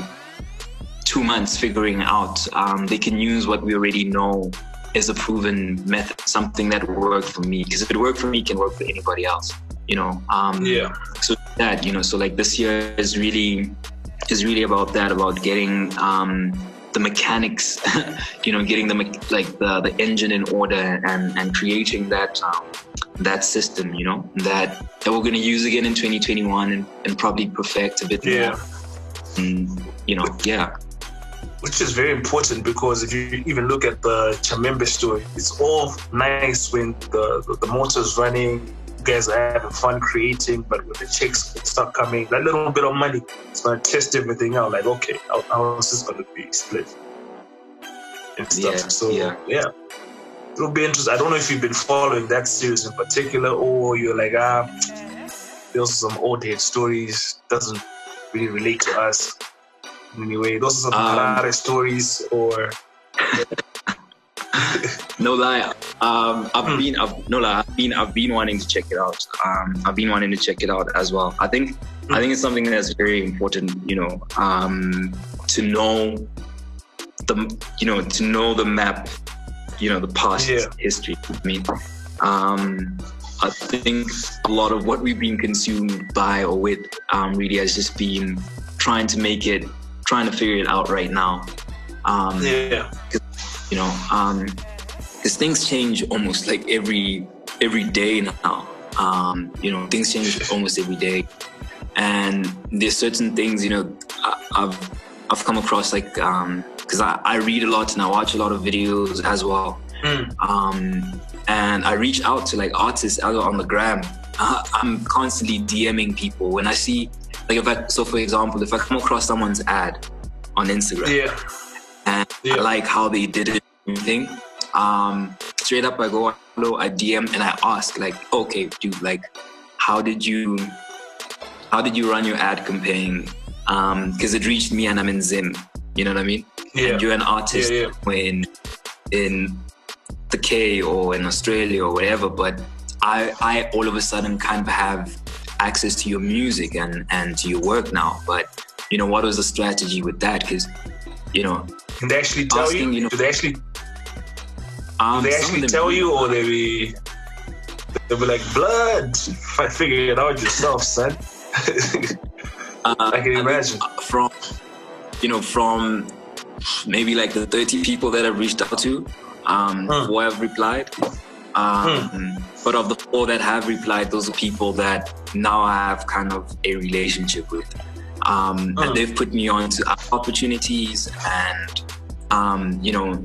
two months figuring out. Um, they can use what we already know is a proven method, something that worked for me. Because if it worked for me, it can work for anybody else. You know. Um, Yeah. So that you know, so like this year is really is really about that, about getting um, the mechanics, you know, getting the me- like the the engine in order and and creating that. Um, that system, you know, that that we're gonna use again in 2021 and, and probably perfect a bit Yeah. more. And, you know, yeah. which is very important because if you even look at the Chamembe story, it's all nice when the, the, the motor's running, guys are having fun creating, but when the checks start coming, that little bit of money is going to test everything out. Like, okay, how, how is this going to be split? And stuff. Yeah, so, yeah. yeah. It'll be interesting. I don't know if you've been following that series in particular or you're like, ah, those are some old head stories, doesn't really relate to us. Anyway, those are some Um, stories or No lie. Um, I've Hmm. been, I've, no lie. I've been, I've been wanting to check it out. Um, I've been wanting to check it out as well. I think, I think it's something that's very important. You know, um, to know the, you know, to know the map. You know, the past Yeah. history. I mean, um, I think a lot of what we've been consumed by or with um, really has just been trying to make it, trying to figure it out right now. Um, yeah, you know um because things change almost like every every day now. Um you know things change almost every day. And there's certain things you know I, i've i've come across like um because I, I read a lot and i watch a lot of videos as well. Mm. um and i reach out to like artists out on the gram. Uh, i'm constantly dming people. When i see like if i so for example if i come across someone's ad on instagram yeah, and Yeah. I like how they did it. Thing. Um, straight up, I go hello, I DM and I ask like, okay, dude, like, how did you, how did you run your ad campaign? Um, because it reached me and I'm in Zim. You know what I mean? yeah, And you're an artist Yeah, in in the K or in Australia or whatever, but I I all of a sudden kind of have access to your music and and to your work now. But you know, what was the strategy with that? Because you know, Can they actually tell Asking, you? you know- do they actually do um, they actually tell you, or they be they'll be like, blood. If I figure it out yourself, son. uh, I can imagine. From, you know, from maybe like the 30 people that I've reached out to, um, hmm. who have replied. Um, hmm. But of the four that have replied, those are people that now I have kind of a relationship with. Um, hmm. And they've put me on to opportunities and, um, you know,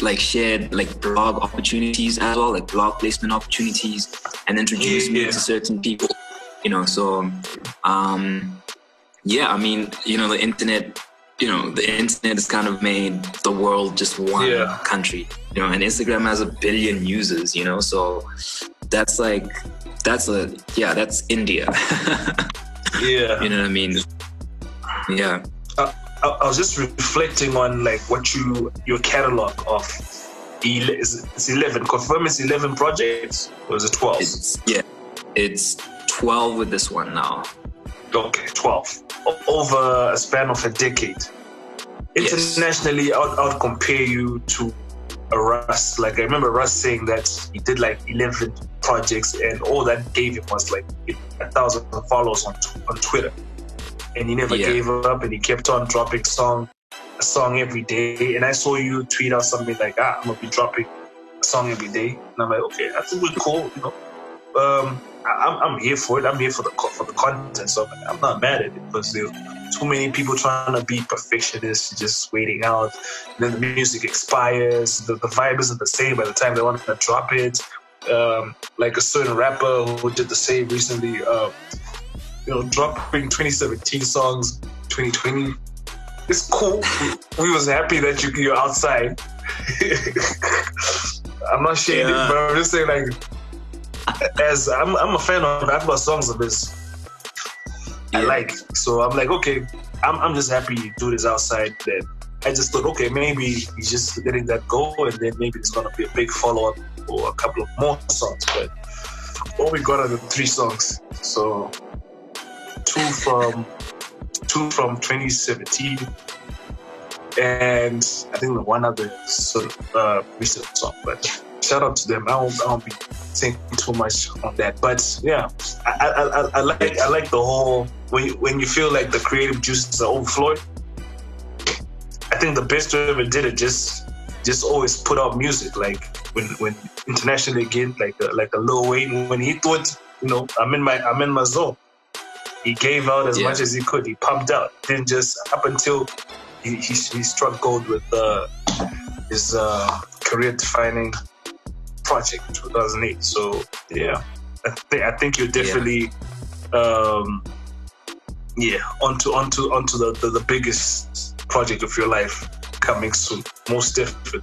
like shared like blog opportunities as well, like blog placement opportunities, and introduced yeah, yeah. me to certain people. You know, so um, yeah, I mean, you know, the internet you know, the internet has kind of made the world just one yeah. country, you know, and Instagram has a billion users, you know, so that's like, that's a, yeah, that's India. yeah. You know what I mean? Yeah. Uh, I was just reflecting on like what you, your catalog of, it's 11, confirm it's 11 projects or is it 12? It's, yeah, it's 12 with this one now. Okay, 12. Over a span of a decade. Internationally, yes. I, would, I would compare you to Russ. Like, I remember Russ saying that he did like 11 projects, and all that gave him was like a thousand followers on, on Twitter. And he never yeah. gave up, and he kept on dropping song a song every day. And I saw you tweet out something like, ah, I'm gonna be dropping a song every day. And I'm like, okay, that's really cool, you know. Um, I'm, I'm here for it. I'm here for the for the content. So I'm not mad at it because there too many people trying to be perfectionists, just waiting out. And then the music expires. The, the vibe isn't the same by the time they want to drop it. Um, like a certain rapper who did the same recently. Uh, you know, dropping 2017 songs, 2020. It's cool. we was happy that you, you're outside. I'm not shading, yeah. but I'm just saying like as I'm, I'm a fan of I've got songs of his yeah. I like. So I'm like, okay, I'm, I'm just happy you do this outside. Then I just thought, okay, maybe he's just letting that go, and then maybe it's gonna be a big follow up or a couple of more songs. But all we got are the three songs. So two from two from 2017, and I think the one other sort of uh, recent song. But shout out to them. I won't, I won't be saying too much on that, but yeah, I, I, I, I like I like the whole when you, when you feel like the creative juices are overflowing. I think the best ever did it just just always put out music like when when internationally again like a, like a Lil Wayne when he thought you know I'm in my I'm in my zone. He gave out as yeah. much as he could. He pumped out. Then just up until he, he, he struck gold with uh, his uh, career defining project in 2008. So yeah, I think I think you're definitely yeah. um, yeah onto onto onto the, the, the biggest project of your life coming soon. Most definitely,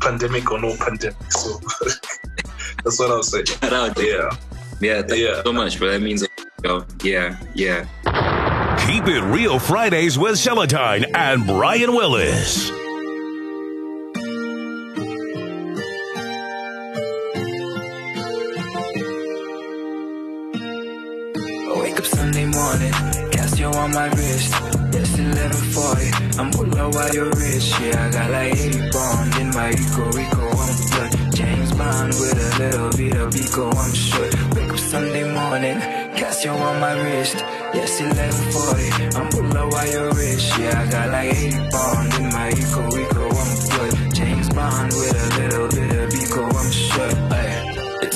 pandemic or no pandemic. So that's what I'll say. Shout out, Yeah. Yeah, thank yeah. you so much, but that means yeah, yeah. Keep it real Fridays with Celatine and Brian Willis. On my wrist. It's 1140. I'm below while you're rich. Yeah, I got like 80 bond in my Rico Rico. I'm good. James Bond with a little bit of Rico. I'm sure. Wake up Sunday morning. Casio on my wrist. Yes, 1140. I'm below while you're rich. Yeah, I got like 80 bond in my Rico Rico. I'm good. James Bond with a little bit of.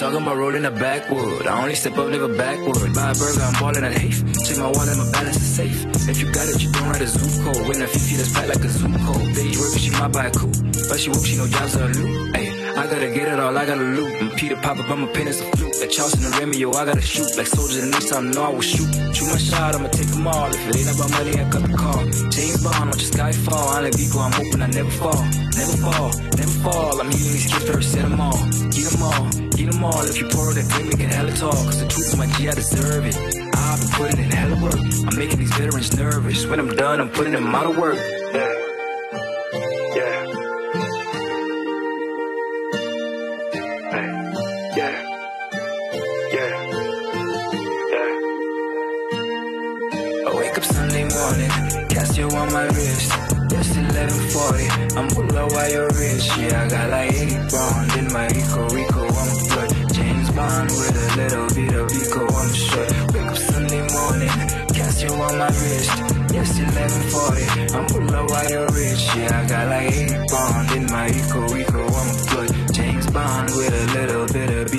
Talking about rolling a backwood. I only step up, never backward. Buy a burger, I'm balling at eighth. Check my wallet, my balance is safe. If you got it, you don't write a Zoom code. When a 50 that's packed like a Zoom code. Bitch working, she might buy a coupe. But she won't, she no jobs or loot. Hey, I gotta get it all, I gotta loot. And Peter Papa, but my pen is a flute. Like Charleston and Remy, yo, I gotta shoot. Like soldiers in this time, know I will shoot. Shoot my shot, I'ma take them all. If it ain't about money, I cut the call. James Bond, watch the sky fall. I let people, I'm hoping I never fall. Never fall, never fall. I'm using these kids first, set them all. Get them all. Eat them all if you pour that then we can hella talk. Cause the truth is my G, I deserve it. I've been putting in hella work. I'm making these veterans nervous. When I'm done, I'm putting them out of work. know why you're rich. Yeah, I got like 80 in my Rico. I'm. James Bond with a little bit of Wake up Sunday morning, Casio on my wrist. Yes, 1140. I'm you're rich. Yeah, I got like 80 in my Rico. I'm. James Bond with a little bit of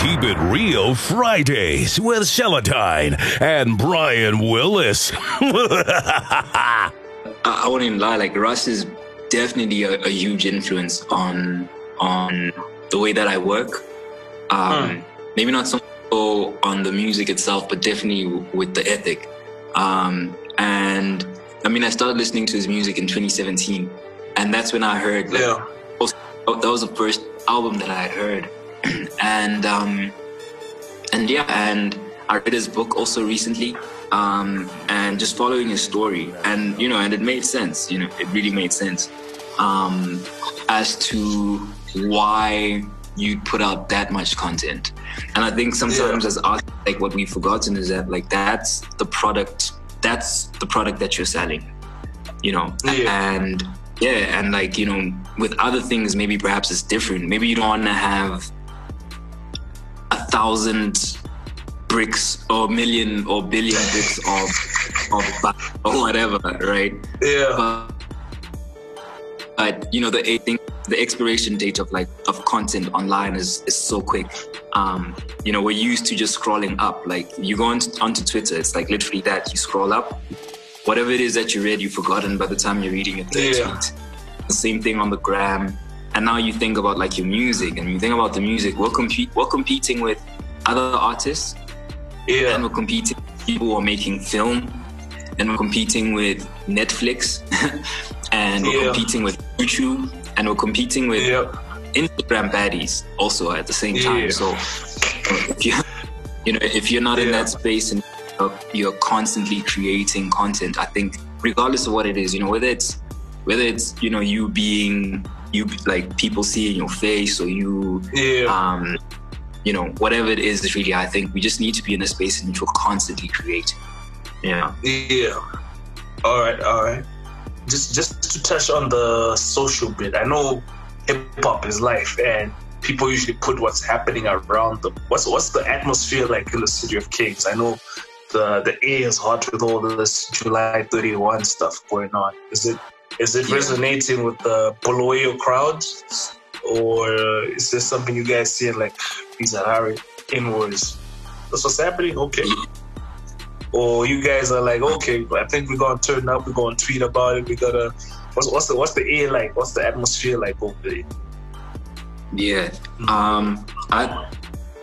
Keep It Real Fridays with Celadine and Brian Willis. I, I wouldn't even lie. Like Russ is definitely a, a huge influence on on the way that I work. Um, Maybe not so on the music itself, but definitely with the ethic. Um, and I mean, I started listening to his music in 2017, and that's when I heard. Like, Yeah. that was the first album that I had heard, and um, and yeah, and I read his book also recently, um, and just following his story, and you know, and it made sense. You know, it really made sense um, as to why you'd put out that much content. And I think sometimes as artists, like what we've forgotten is that like that's the product, that's the product that you're selling, you know, Yeah. and yeah, and like you know, with other things, maybe perhaps it's different. Maybe you don't want to have a thousand bricks or million or billion bricks of of or whatever, right? Yeah. But, but you know, the I think the expiration date of like of content online is is so quick. Um, you know, we're used to just scrolling up. Like you go on onto Twitter, it's like literally that. You scroll up, whatever it is that you read, you've forgotten by the time you're reading your third Yeah. tweet. The same thing on the gram. And now you think about like your music, and you think about the music. We're compete, we're competing with other artists, and we're competing with people who are making film, and we're competing with Netflix, and we're Yeah. competing with YouTube, and we're competing with Yeah. Instagram baddies also at the same time. Yeah. So if you you know if you're not in that space and you're- you're constantly creating content, I think regardless of what it is, you know whether it's whether it's you know you being you like people seeing your face or you Yeah. um you know whatever it is really I think we just need to be in a space in which we're constantly creating. Yeah. Yeah. All right. All right. Just just to touch on the social bit, I know hip hop is life, and people usually put what's happening around them. What's what's the atmosphere like in the city of Kings? I know the the air is hot with all this July 31 stuff going on. Is it is it Yeah. resonating with the Bulawayo crowds, or is this something you guys see like these are Harry inwards? That's what's happening. Okay or you guys are like, okay, I think we're gonna turn up, we're gonna tweet about it, we gotta what's what's the what's the air like? What's the atmosphere like over there? Yeah. Um I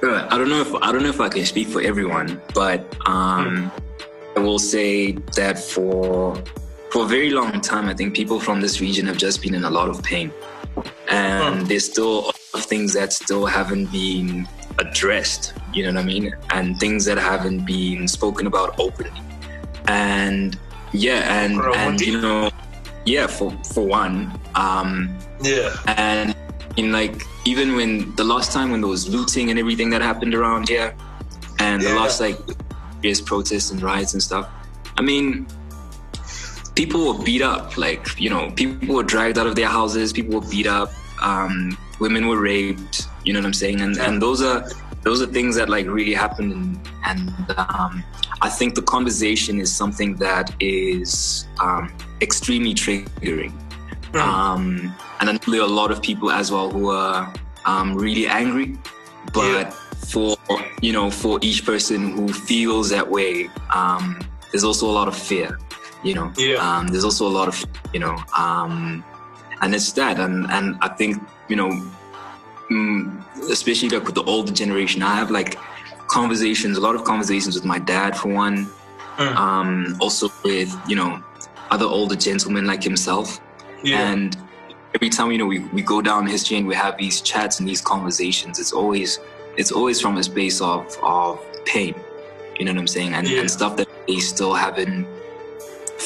uh, I don't know if I don't know if I can speak for everyone, but um I will say that for for a very long time I think people from this region have just been in a lot of pain. And there's still a lot of things that still haven't been addressed, you know what I mean? And things that haven't been spoken about openly. And yeah, and Bro, and you- know, yeah, for for one, um Yeah. and in like even when the last time when there was looting and everything that happened around here and the last like various protests and riots and stuff i mean people were beat up like you know people were dragged out of their houses people were beat up um, women were raped you know what i'm saying and and those are those are things that like really happened and, and um, i think the conversation is something that is um, extremely triggering um, and I know there are a lot of people as well who are um, really angry. But Yeah. for you know, for each person who feels that way, um, there's also a lot of fear. You know, Yeah. um, there's also a lot of you know, um, and it's that, and and I think you know, mm, especially like with the older generation, I have like conversations, a lot of conversations with my dad for one, Mm. um, also with you know other older gentlemen like himself. Yeah. And every time you know we, we go down history and we have these chats and these conversations, it's always it's always from a space of of pain. You know what I'm saying? And, Yeah. and stuff that they still haven't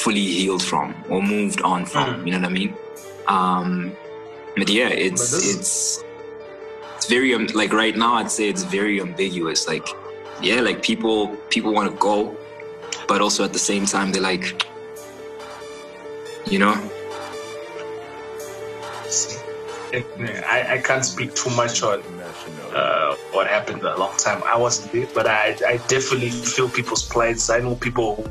fully healed from or moved on from. Mm. You know what I mean? Um, but yeah, it's But it's it's very um, like right now I'd say it's very ambiguous. Like yeah, like people people want to go, but also at the same time they're like, you know, I, I can't speak too much on uh, what happened a long time. I wasn't there, but I, I definitely feel people's plights. I know people who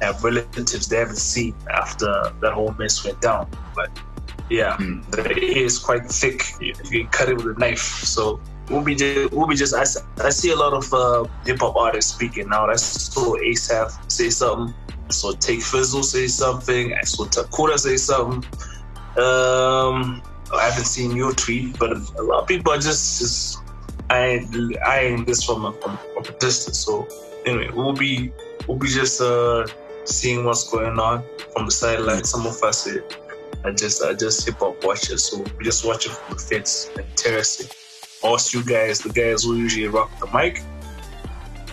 have relatives they haven't seen after that whole mess went down. But yeah, mm. the air is quite thick. You, can cut it with a knife. So we'll be just, we'll be just. I, I see a lot of uh, hip hop artists speaking now. I saw ASAP say something. I saw Take Fizzle say something. I saw Takura say something. Um, I haven't seen your tweet, but a lot of people are just just eyeing, eyeing this from a, from, from a distance. So anyway, we'll be we'll be just uh, seeing what's going on from the sideline. Some of us are just are just hip hop watchers, so we just watching from the fence and terracing. Also, you guys, the guys who usually rock the mic,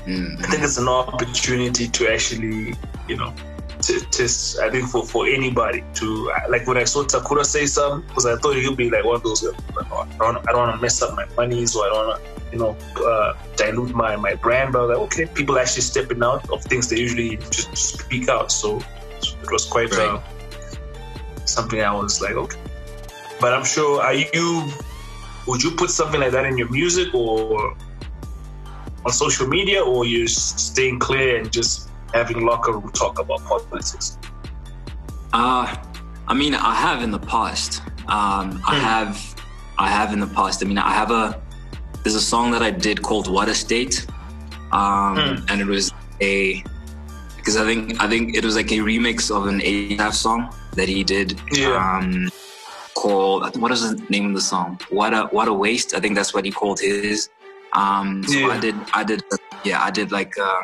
mm-hmm. I think it's an opportunity to actually, you know, to, to, I think for, for anybody to like when I saw Takura say something because I thought he'd be like one of those like, oh, I don't I don't want to mess up my money so I don't want to you know uh, dilute my my brand but like okay people actually stepping out of things they usually just speak out so it was quite right. uh, something I was like okay but I'm sure are you would you put something like that in your music or on social media or you're staying clear and just having locker room talk about politics? Uh, I mean, I have in the past. Um, I hmm. have, I have in the past. I mean, I have a. There's a song that I did called "What a State," um, mm. and it was a because I think I think it was like a remix of an ASAP song that he did. Yeah. Um, called what is the name of the song? What a what a waste. I think that's what he called his. Um, so yeah. I did I did yeah I did like. Uh,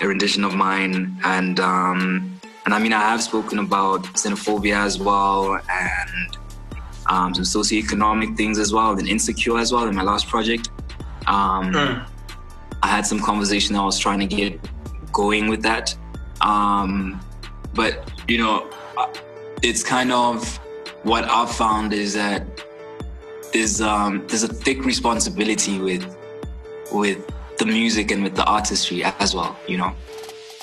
a rendition of mine, and um, and I mean I have spoken about xenophobia as well, and um, some socioeconomic things as well, and insecure as well in my last project. Um, mm. I had some conversation I was trying to get going with that, um, but you know, it's kind of what I've found is that there's um, there's a thick responsibility with with the music and with the artistry as well, you know,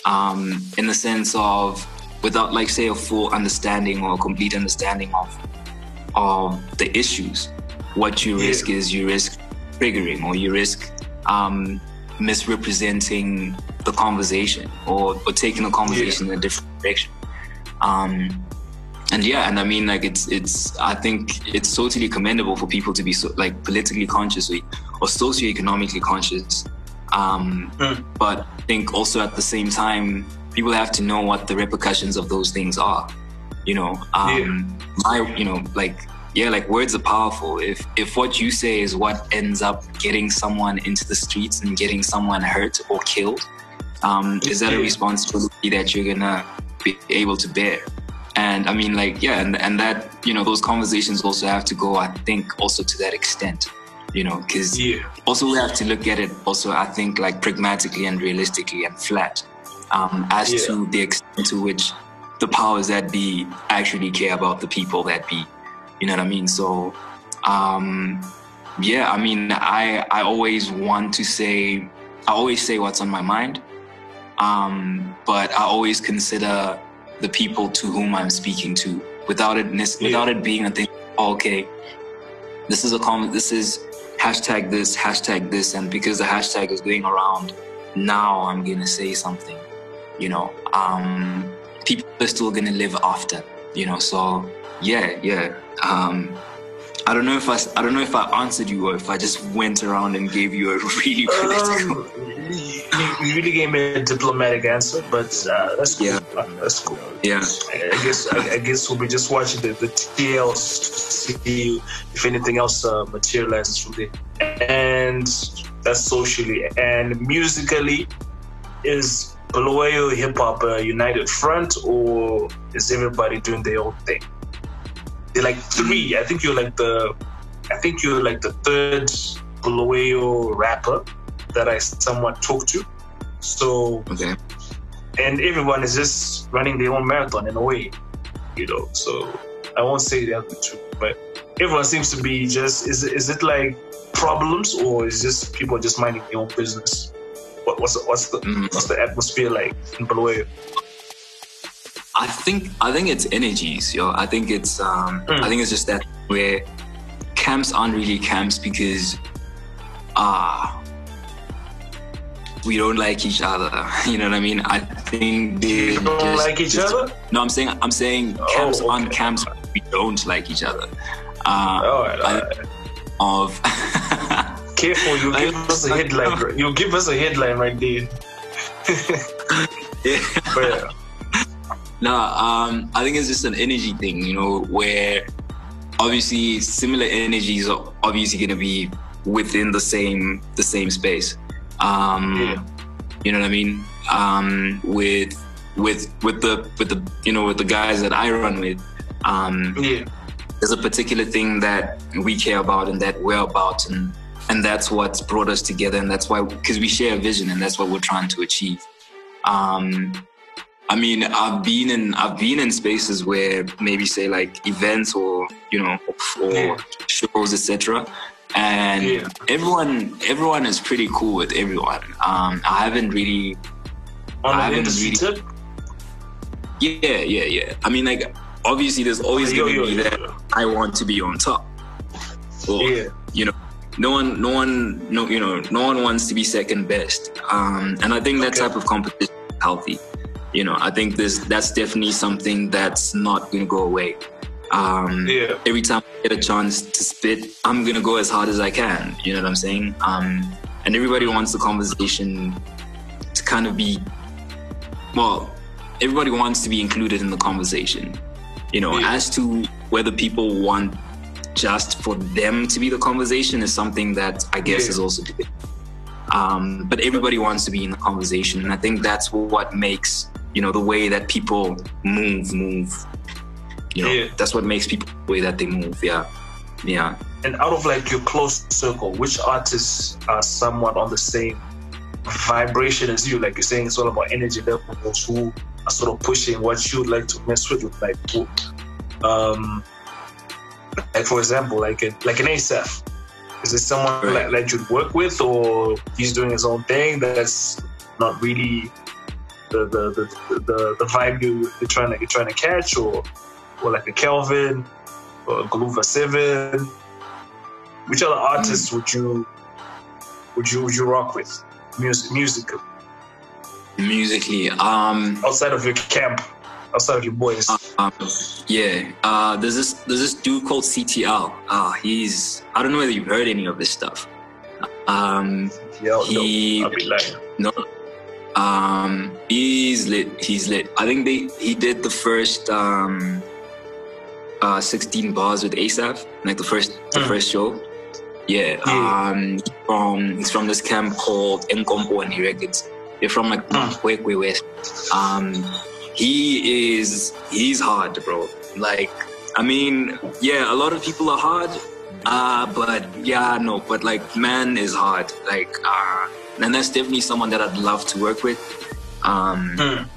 um, in the sense of without like say a full understanding or a complete understanding of of the issues, what you yeah. risk is you risk triggering or you risk um, misrepresenting the conversation or, or taking the conversation yeah. in a different direction. Um, and yeah, and I mean, like it's it's I think it's totally commendable for people to be so like politically conscious or, or socioeconomically conscious um, mm. But I think also at the same time, people have to know what the repercussions of those things are. You know, um, yeah. my, you know, like, yeah, like words are powerful. If if what you say is what ends up getting someone into the streets and getting someone hurt or killed, um, is that a responsibility that you're gonna be able to bear? And I mean, like, yeah, and and that you know, those conversations also have to go. I think also to that extent you know, because yeah. also we have to look at it also, I think, like pragmatically and realistically and flat um, as yeah. to the extent to which the powers that be actually care about the people that be. You know what I mean? So, um, yeah, I mean, I I always want to say, I always say what's on my mind, um, but I always consider the people to whom I'm speaking to without it yeah. without it being a thing. Oh, okay, this is a comment. This is hashtag this, hashtag this, and because the hashtag is going around, now I'm gonna say something. You know, um, people are still gonna live after. You know, so yeah, yeah. Um, I don't know if I, I don't know if I answered you or if I just went around and gave you a really political. Um, you, you, really gave me a diplomatic answer, but uh, that's cool. Yeah. that's cool. Yeah. I guess I, I, guess we'll be just watching the, the TL see if anything else uh, materializes from there, and that's socially and musically. Is Bulawayo hip hop a united front, or is everybody doing their own thing? They're like three. I think you're like the, I think you're like the third Bulawayo rapper that I somewhat talk to. So, okay. and everyone is just running their own marathon in a way, you know. So I won't say the other two, but everyone seems to be just is is it like problems or is just people just minding their own business? What, what's the, what's the mm. what's the atmosphere like in Bulawayo? I think I think it's energies, yo. I think it's um, mm. I think it's just that where camps aren't really camps because ah, we don't like each other. You know what I mean? I think they don't just, like each just, other. No, I'm saying I'm saying camps oh, okay. on camps we don't like each other. Uh, all right, all right. Of careful, you give us a headline. You give us a headline right there. yeah. yeah. No, um, I think it's just an energy thing, you know, where obviously similar energies are obviously going to be within the same the same space. Um, yeah. You know what I mean? Um, with with with the with the you know with the guys that I run with, um, yeah. there's a particular thing that we care about and that we're about, and and that's what's brought us together, and that's why because we share a vision, and that's what we're trying to achieve. Um, I mean, I've been in I've been in spaces where maybe say like events or you know or yeah. shows etc. And yeah. everyone everyone is pretty cool with everyone. Um, I haven't really. On I haven't really. Tip? Yeah, yeah, yeah. I mean, like obviously, there's always going to be that I want to be on top. Or, yeah. You know, no one, no one, no, you know, no one wants to be second best. Um, and I think that okay. type of competition is healthy you know, I think this that's definitely something that's not gonna go away. Um, yeah. Every time I get a chance to spit, I'm gonna go as hard as I can. You know what I'm saying? Um, and everybody wants the conversation to kind of be, well, everybody wants to be included in the conversation. You know, yeah. as to whether people want just for them to be the conversation is something that I guess yeah. is also. Um, but everybody wants to be in the conversation, and I think that's what makes you know the way that people move move you know yeah. that's what makes people the way that they move yeah yeah and out of like your close circle which artists are somewhat on the same vibration as you like you're saying it's all about energy levels who are sort of pushing what you'd like to mess with like um like for example like a, like an Asaph is it someone right. like, that you'd work with or he's doing his own thing that's not really the the the, the, the vibe you, you're trying to you're trying to catch, or or like a Kelvin or a Gluva Seven? Which other artists mm. would you would you would you rock with music musically? Musically, um, outside of your camp, outside of your boys. Um, yeah, uh, there's this there's this dude called CTL. Uh, he's I don't know whether you've heard any of this stuff. Um, CTL, he no, I'll be lying. no um, he's lit. He's lit. I think they he did the first um, uh, 16 bars with Asaph, like the first the mm. first show. Yeah. yeah. Um, he's from he's from this camp called Nkompo and he records. They're from like mm. West. Um, he is he's hard, bro. Like, I mean, yeah, a lot of people are hard. Uh, but yeah, no, but like man is hard. Like, uh, and that's definitely someone that I'd love to work with. Um, mm.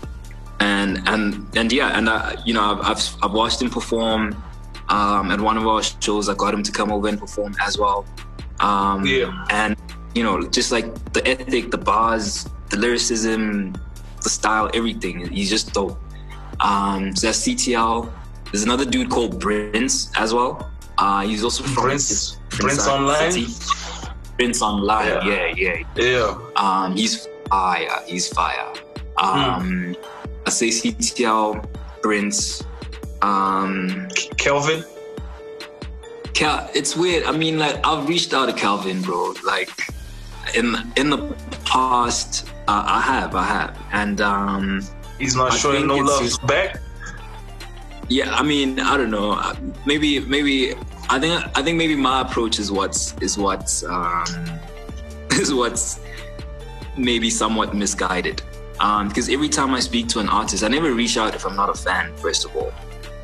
And and and yeah, and uh, you know, I've, I've, I've watched him perform um, at one of our shows. I got him to come over and perform as well. Um, yeah. And you know, just like the ethic, the bars, the lyricism, the style, everything. He's just dope. Um, so that's CTL. There's another dude called Prince as well. Uh, he's also from Prince. Prince Online. City. Prince Online. Yeah, yeah, yeah. yeah. Um, he's fire. He's fire. Um, mm. I say CTL, Prince, um, Kelvin. Cal, it's weird. I mean, like I've reached out to Calvin, bro. Like in in the past, uh, I have, I have, and um, he's not I showing no love just, back. Yeah, I mean, I don't know. Maybe, maybe I think I think maybe my approach is what's is what's um, is what's maybe somewhat misguided. Um, because every time I speak to an artist, I never reach out if I'm not a fan. First of all,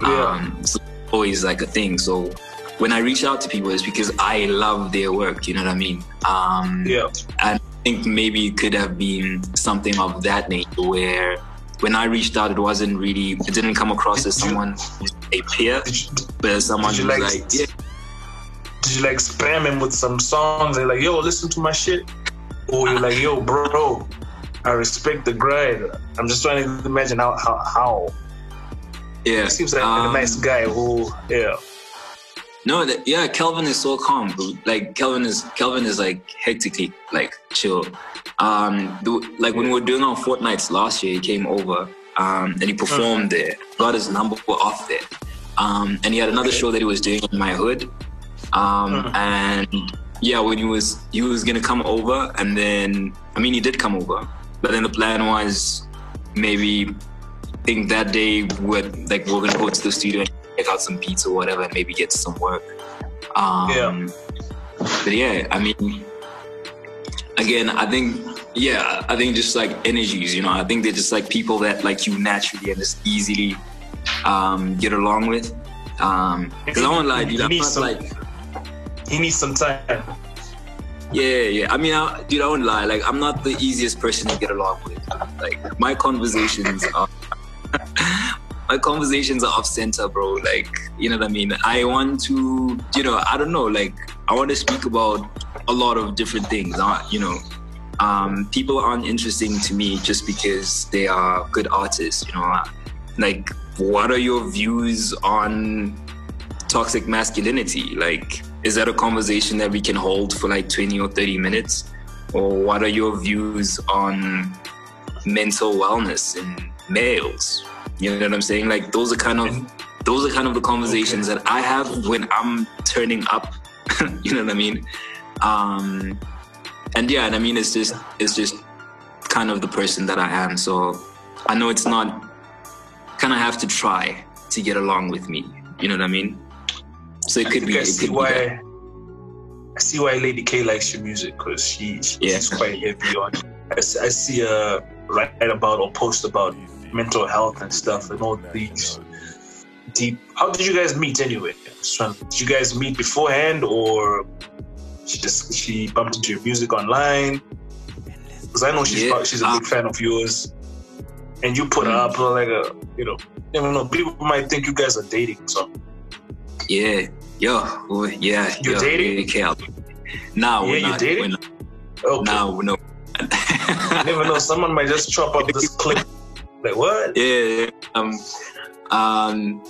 yeah. um, it's always like a thing. So when I reach out to people, it's because I love their work. You know what I mean? Um, yeah. And I think maybe it could have been something of that nature where when I reached out, it wasn't really, it didn't come across as someone a peer, you, but as someone who's like, like, yeah. Did you like spam him with some songs and like, yo, listen to my shit? Or you're like, yo, bro, I respect the grind. I'm just trying to imagine how, how, how. Yeah. He seems like um, a nice guy who, yeah. No, that, yeah, Kelvin is so calm. Like Kelvin is Kelvin is like hectically like chill. Um, the, like when we were doing our fortnights last year, he came over um, and he performed there. Got his number off there. Um, and he had another show that he was doing in my hood. Um, mm. And yeah, when he was he was gonna come over, and then I mean he did come over, but then the plan was maybe I think that day would like we're gonna go to the studio and check out some pizza or whatever, and maybe get some work. Um, yeah. But yeah, I mean, again, I think yeah, I think just like energies, you know, I think they're just like people that like you naturally and just easily um, get along with. Um, because I won't lie, dude, I'm not like he needs some time. Yeah, yeah. I mean, I, dude, I won't lie. Like, I'm not the easiest person to get along with. Like, my conversations are my conversations are off center, bro. Like, you know what I mean? I want to, you know, I don't know. Like, I want to speak about a lot of different things. Uh, you know, um, people aren't interesting to me just because they are good artists. You know, like, what are your views on toxic masculinity? Like is that a conversation that we can hold for like 20 or 30 minutes? Or what are your views on mental wellness in males? You know what I'm saying? Like those are kind of those are kind of the conversations okay. that I have when I'm turning up. you know what I mean? Um, and yeah, and I mean it's just it's just kind of the person that I am. So I know it's not kind of have to try to get along with me. You know what I mean? So it could be. I see why. I see why Lady K likes your music because she, she's yeah. quite heavy on. I, I see her write about or post about mental health and stuff and all these deep. How did you guys meet anyway? Did you guys meet beforehand or she just she bumped into your music online? Because I know she's yeah. she's a big fan of yours, and you put her up like a you know. I don't know. People might think you guys are dating. So yeah, yo, yeah. You're yo, dating? Yeah, no, yeah, you dating? Okay. No, no. you never know. Someone might just chop up this clip. Like what? Yeah. Um. Um.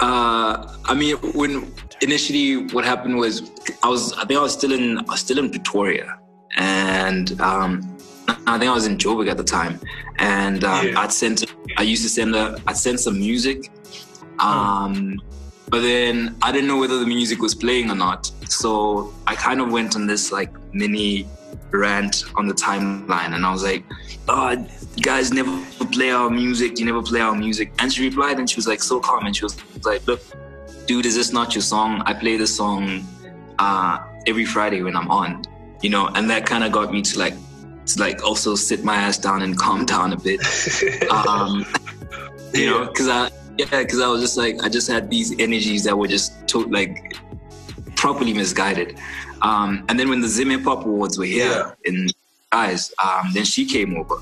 Uh. I mean, when initially what happened was I was I think I was still in I was still in Pretoria and um I think I was in Joburg at the time and um, yeah. I'd sent I used to send a I'd send some music um but then I didn't know whether the music was playing or not. So I kind of went on this like mini rant on the timeline and I was like, oh, guys never play our music. You never play our music. And she replied and she was like so calm and she was like, look, dude, is this not your song? I play this song uh, every Friday when I'm on, you know, and that kind of got me to like, to like also sit my ass down and calm down a bit. um, you know, because I, yeah, because I was just like, I just had these energies that were just to- like properly misguided. Um, and then when the Zim Hip Hop Awards were here yeah. in guys, um, then she came over.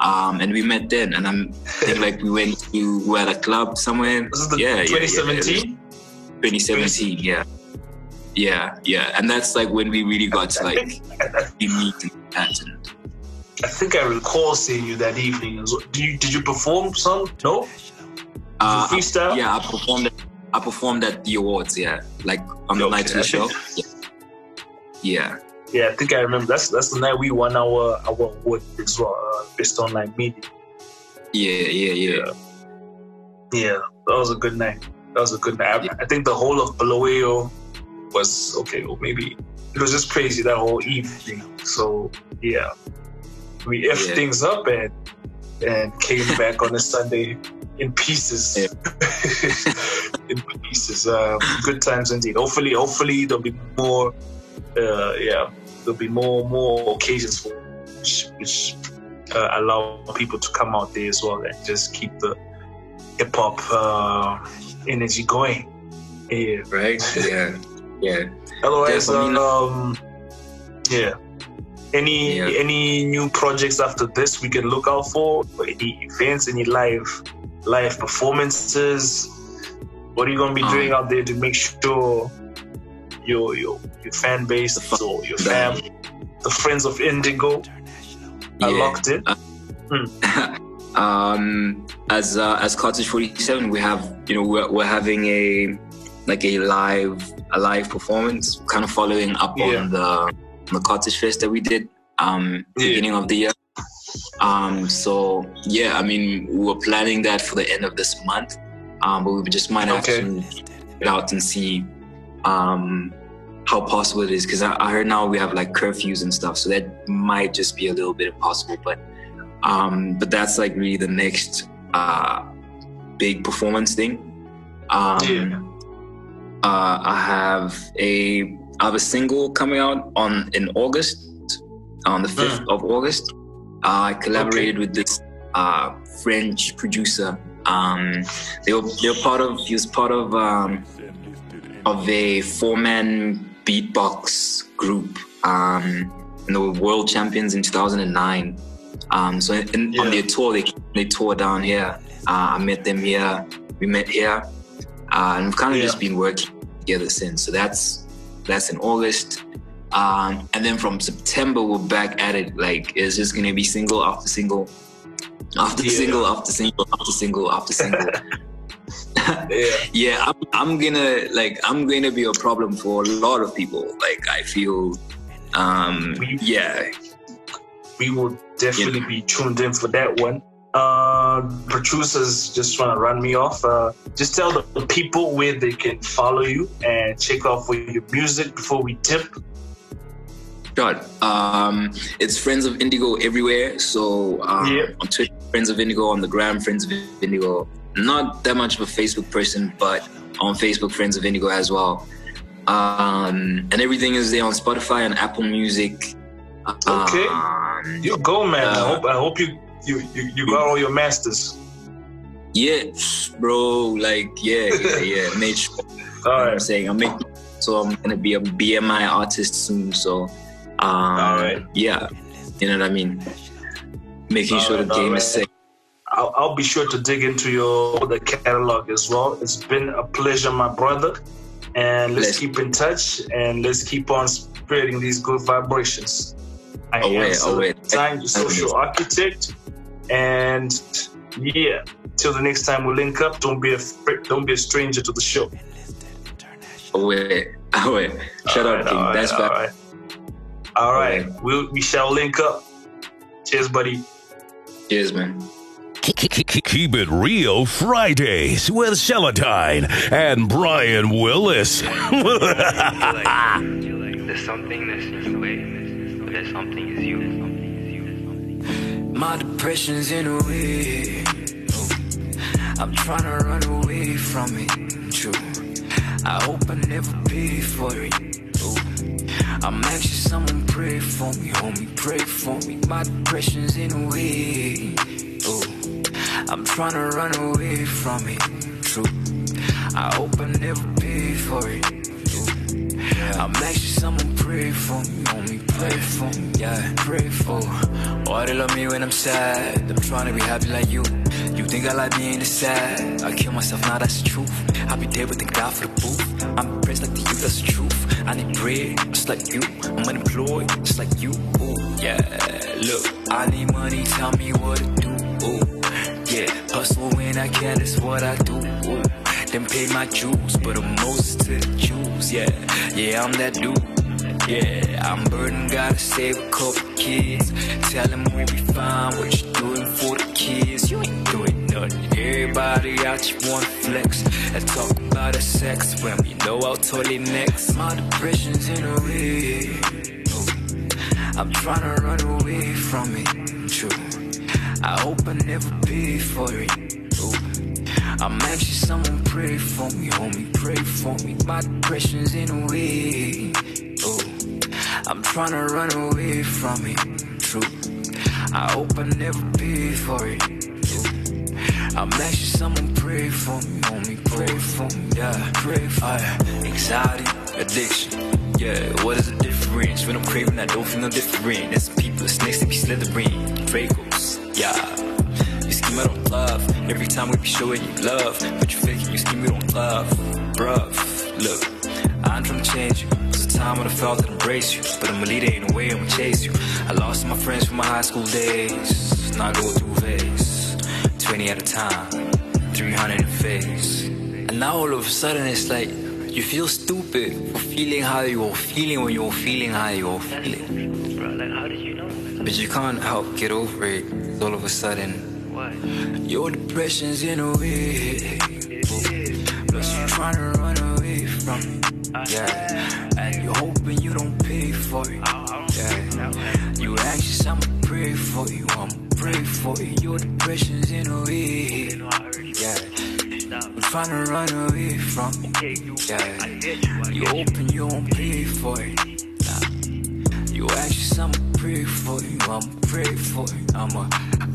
Um, and we met then, and I'm think like we went to we were at a club somewhere. Was it yeah, 2017? Yeah, 2017, yeah, yeah, yeah, and that's like when we really got to like be meeting and. I think I recall seeing you that evening. Did you did you perform some? No. Uh, freestyle? Yeah, I performed. I performed at the awards. Yeah, like on the okay, night of the show. Yeah. yeah. Yeah, I think I remember. That's that's the night we won our our award as well, uh, based on like media. Yeah, yeah, yeah. Yeah, that was a good night. That was a good night. Yeah. I, I think the whole of Bulawayo was okay. Or maybe it was just crazy that whole evening. So yeah, we effed yeah. things up and and came back on a Sunday in pieces. Yeah. in pieces. Um, good times indeed. Hopefully, hopefully there'll be more. Uh, yeah, there'll be more more occasions for which, which uh, allow people to come out there as well and just keep the hip hop uh, energy going. Yeah. Right. Yeah. Yeah. Otherwise, um, yeah. Any yeah. any new projects after this we can look out for? Any events? Any live live performances? What are you gonna be um, doing out there to make sure your your your fan base or your fam, the friends of Indigo, are yeah. locked in? Uh, hmm. um, as uh, as Cottage Forty Seven, we have you know we're, we're having a like a live a live performance, kind of following up Yeah. on the on the cottage fest that we did um Yeah. beginning of the year. Um, so yeah, I mean, we were planning that for the end of this month, um, but we just might have Okay. to get out and see um, how possible it is. Because I, I heard now we have like curfews and stuff, so that might just be a little bit impossible. But um, but that's like really the next uh, big performance thing. Um, Yeah. uh, I have a I have a single coming out on in August, on the fifth Mm. of August. Uh, I collaborated with this uh, French producer. Um, they were they were part of he was part of um, of a four man beatbox group. Um, and they were world champions in 2009. Um, so in, on their tour, they they toured down here. Uh, I met them here. We met here, uh, and we've kind of Yeah. just been working together since. So that's that's in August. Um, and then from September, we're back at it. Like it's just gonna be single after single, after Yeah. single after single after single after single. Yeah. yeah, I'm, I'm gonna like I'm gonna be a problem for a lot of people. Like I feel, um, We- yeah, we will definitely be tuned in for that one. Uh, producers just trying to run me off. Uh, just tell the people where they can follow you and check out for your music before we tip. Sure. Um, it's Friends of Indigo everywhere. So um, Yeah. on Twitter, Friends of Indigo, on the gram, Friends of Indigo. Not that much of a Facebook person, but on Facebook, Friends of Indigo as well. Um, and everything is there on Spotify and Apple Music. Okay. Um, You go, man. I Uh, hope I hope you you you, you got all your masters. yeah, bro. Like, yeah, yeah, yeah. Made sure. All You know what I'm saying I'm making, so I'm gonna be a BMI artist soon. So, All right. Um, yeah, you know what I mean. Making All sure right, the game is safe. I'll, I'll be sure to dig into your the catalog as well. It's been a pleasure, my brother. And let's Let's- keep in touch and let's keep on spreading these good vibrations. I Aware, am so aware. time the social architect. And yeah, till the next time we link up, don't be a don't be a stranger to the show. Oh wait, oh wait. Shut All up, right, King. right, That's right. All right, All we'll, we shall link up. Cheers, buddy. Cheers, man. Keep it real Fridays with Celatine and Brian Willis. There's something that's in the way, but that something is you. My depression's in a way. I'm trying to run away from it. True. I hope I never pay for it. Ooh. I'm anxious, someone pray for me, homie, pray for me. My depression's in a way. Ooh. I'm trying to run away from it. True. I hope I never pay for it. I'm anxious, someone pray for me, homie, pray for me, yeah, pray for. Oh, they love me when I'm sad. I'm trying to be happy like you. You think I like being sad? I kill myself, now that's the truth. I be there, with thank God for the booth. I'm that's the truth. I need bread, just like you. I'm unemployed, just like you. Ooh, yeah. Look, I need money, tell me what to do. Ooh, yeah. Hustle when I can, that's what I do. Ooh, then pay my dues, but I'm Moses to the. Yeah, yeah, I'm that dude. Yeah, I'm burdened, gotta save a couple kids. Tell them we be fine, what you doing for the kids? You ain't Everybody out, you wanna flex and talk about the sex when we know I'll totally next. My depression's in a way. I'm trying to run away from it. True. I hope I never pay for it. Ooh. I'm anxious, someone pray for me, homie, pray for me. My depression's in a way. Ooh. I'm trying to run away from it. True. I hope I never pay for it. I'm asking someone pray for me, homie, pray for me. Yeah, pray for me. Anxiety, addiction. Yeah, what is the difference? When I'm craving, I don't feel no different. There's some people, snakes, they be slithering. Dracos, yeah. You scheme, I don't love. Every time we be showing you love, but you faking, you scheme, you don't love. Bruv, look, I'm trying to change you. Cause the time when I felt to embrace you. But I'm a leader, in no way I'ma chase you. I lost my friends from my high school days. Now I go through a phase. 20 at a time, 300 in a. And now all of a sudden it's like, You feel stupid for feeling how you're feeling when you're feeling how you're feeling. Bro, like, how did you know? But you can't help get over it. All of a sudden, What? your depression's in a way. Plus you're trying to run away from it. Yeah. And you're hoping you don't pay for it. Yeah. You anxious, I'ma pray for you. I'ma pray for you. Your depression's in a way. Yeah. I'm trying to run away from it. Yeah. You open, you won't pay for it. Nah. You anxious, I'ma pray for you. I'ma pray for you. I'ma.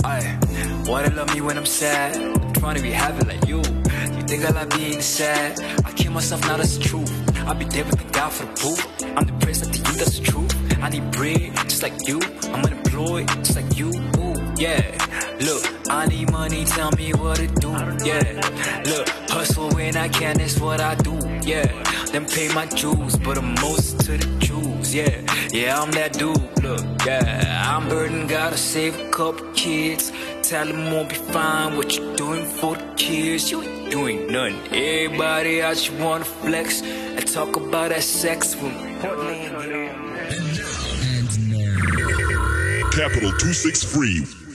I wanna love me when I'm sad. I'm trying to be happy like you. You think I like being sad? I kill myself, now that's the truth. I be there with the God for the proof. I'm depressed like the you, that's the truth. I need bread, just like you. I'm unemployed, just like you. Ooh, yeah. Look, I need money, tell me what to do. Yeah. Look, hustle when I can, that's what I do. Yeah. Then pay my dues, but I'm most to the Jews. Yeah. Yeah, I'm that dude. Look, yeah. I'm burdened, gotta save a couple kids. Tell them won't be fine. What you doing for the kids? You ain't doing nothing. Everybody out, you wanna flex and talk about that sex with me. Capital 263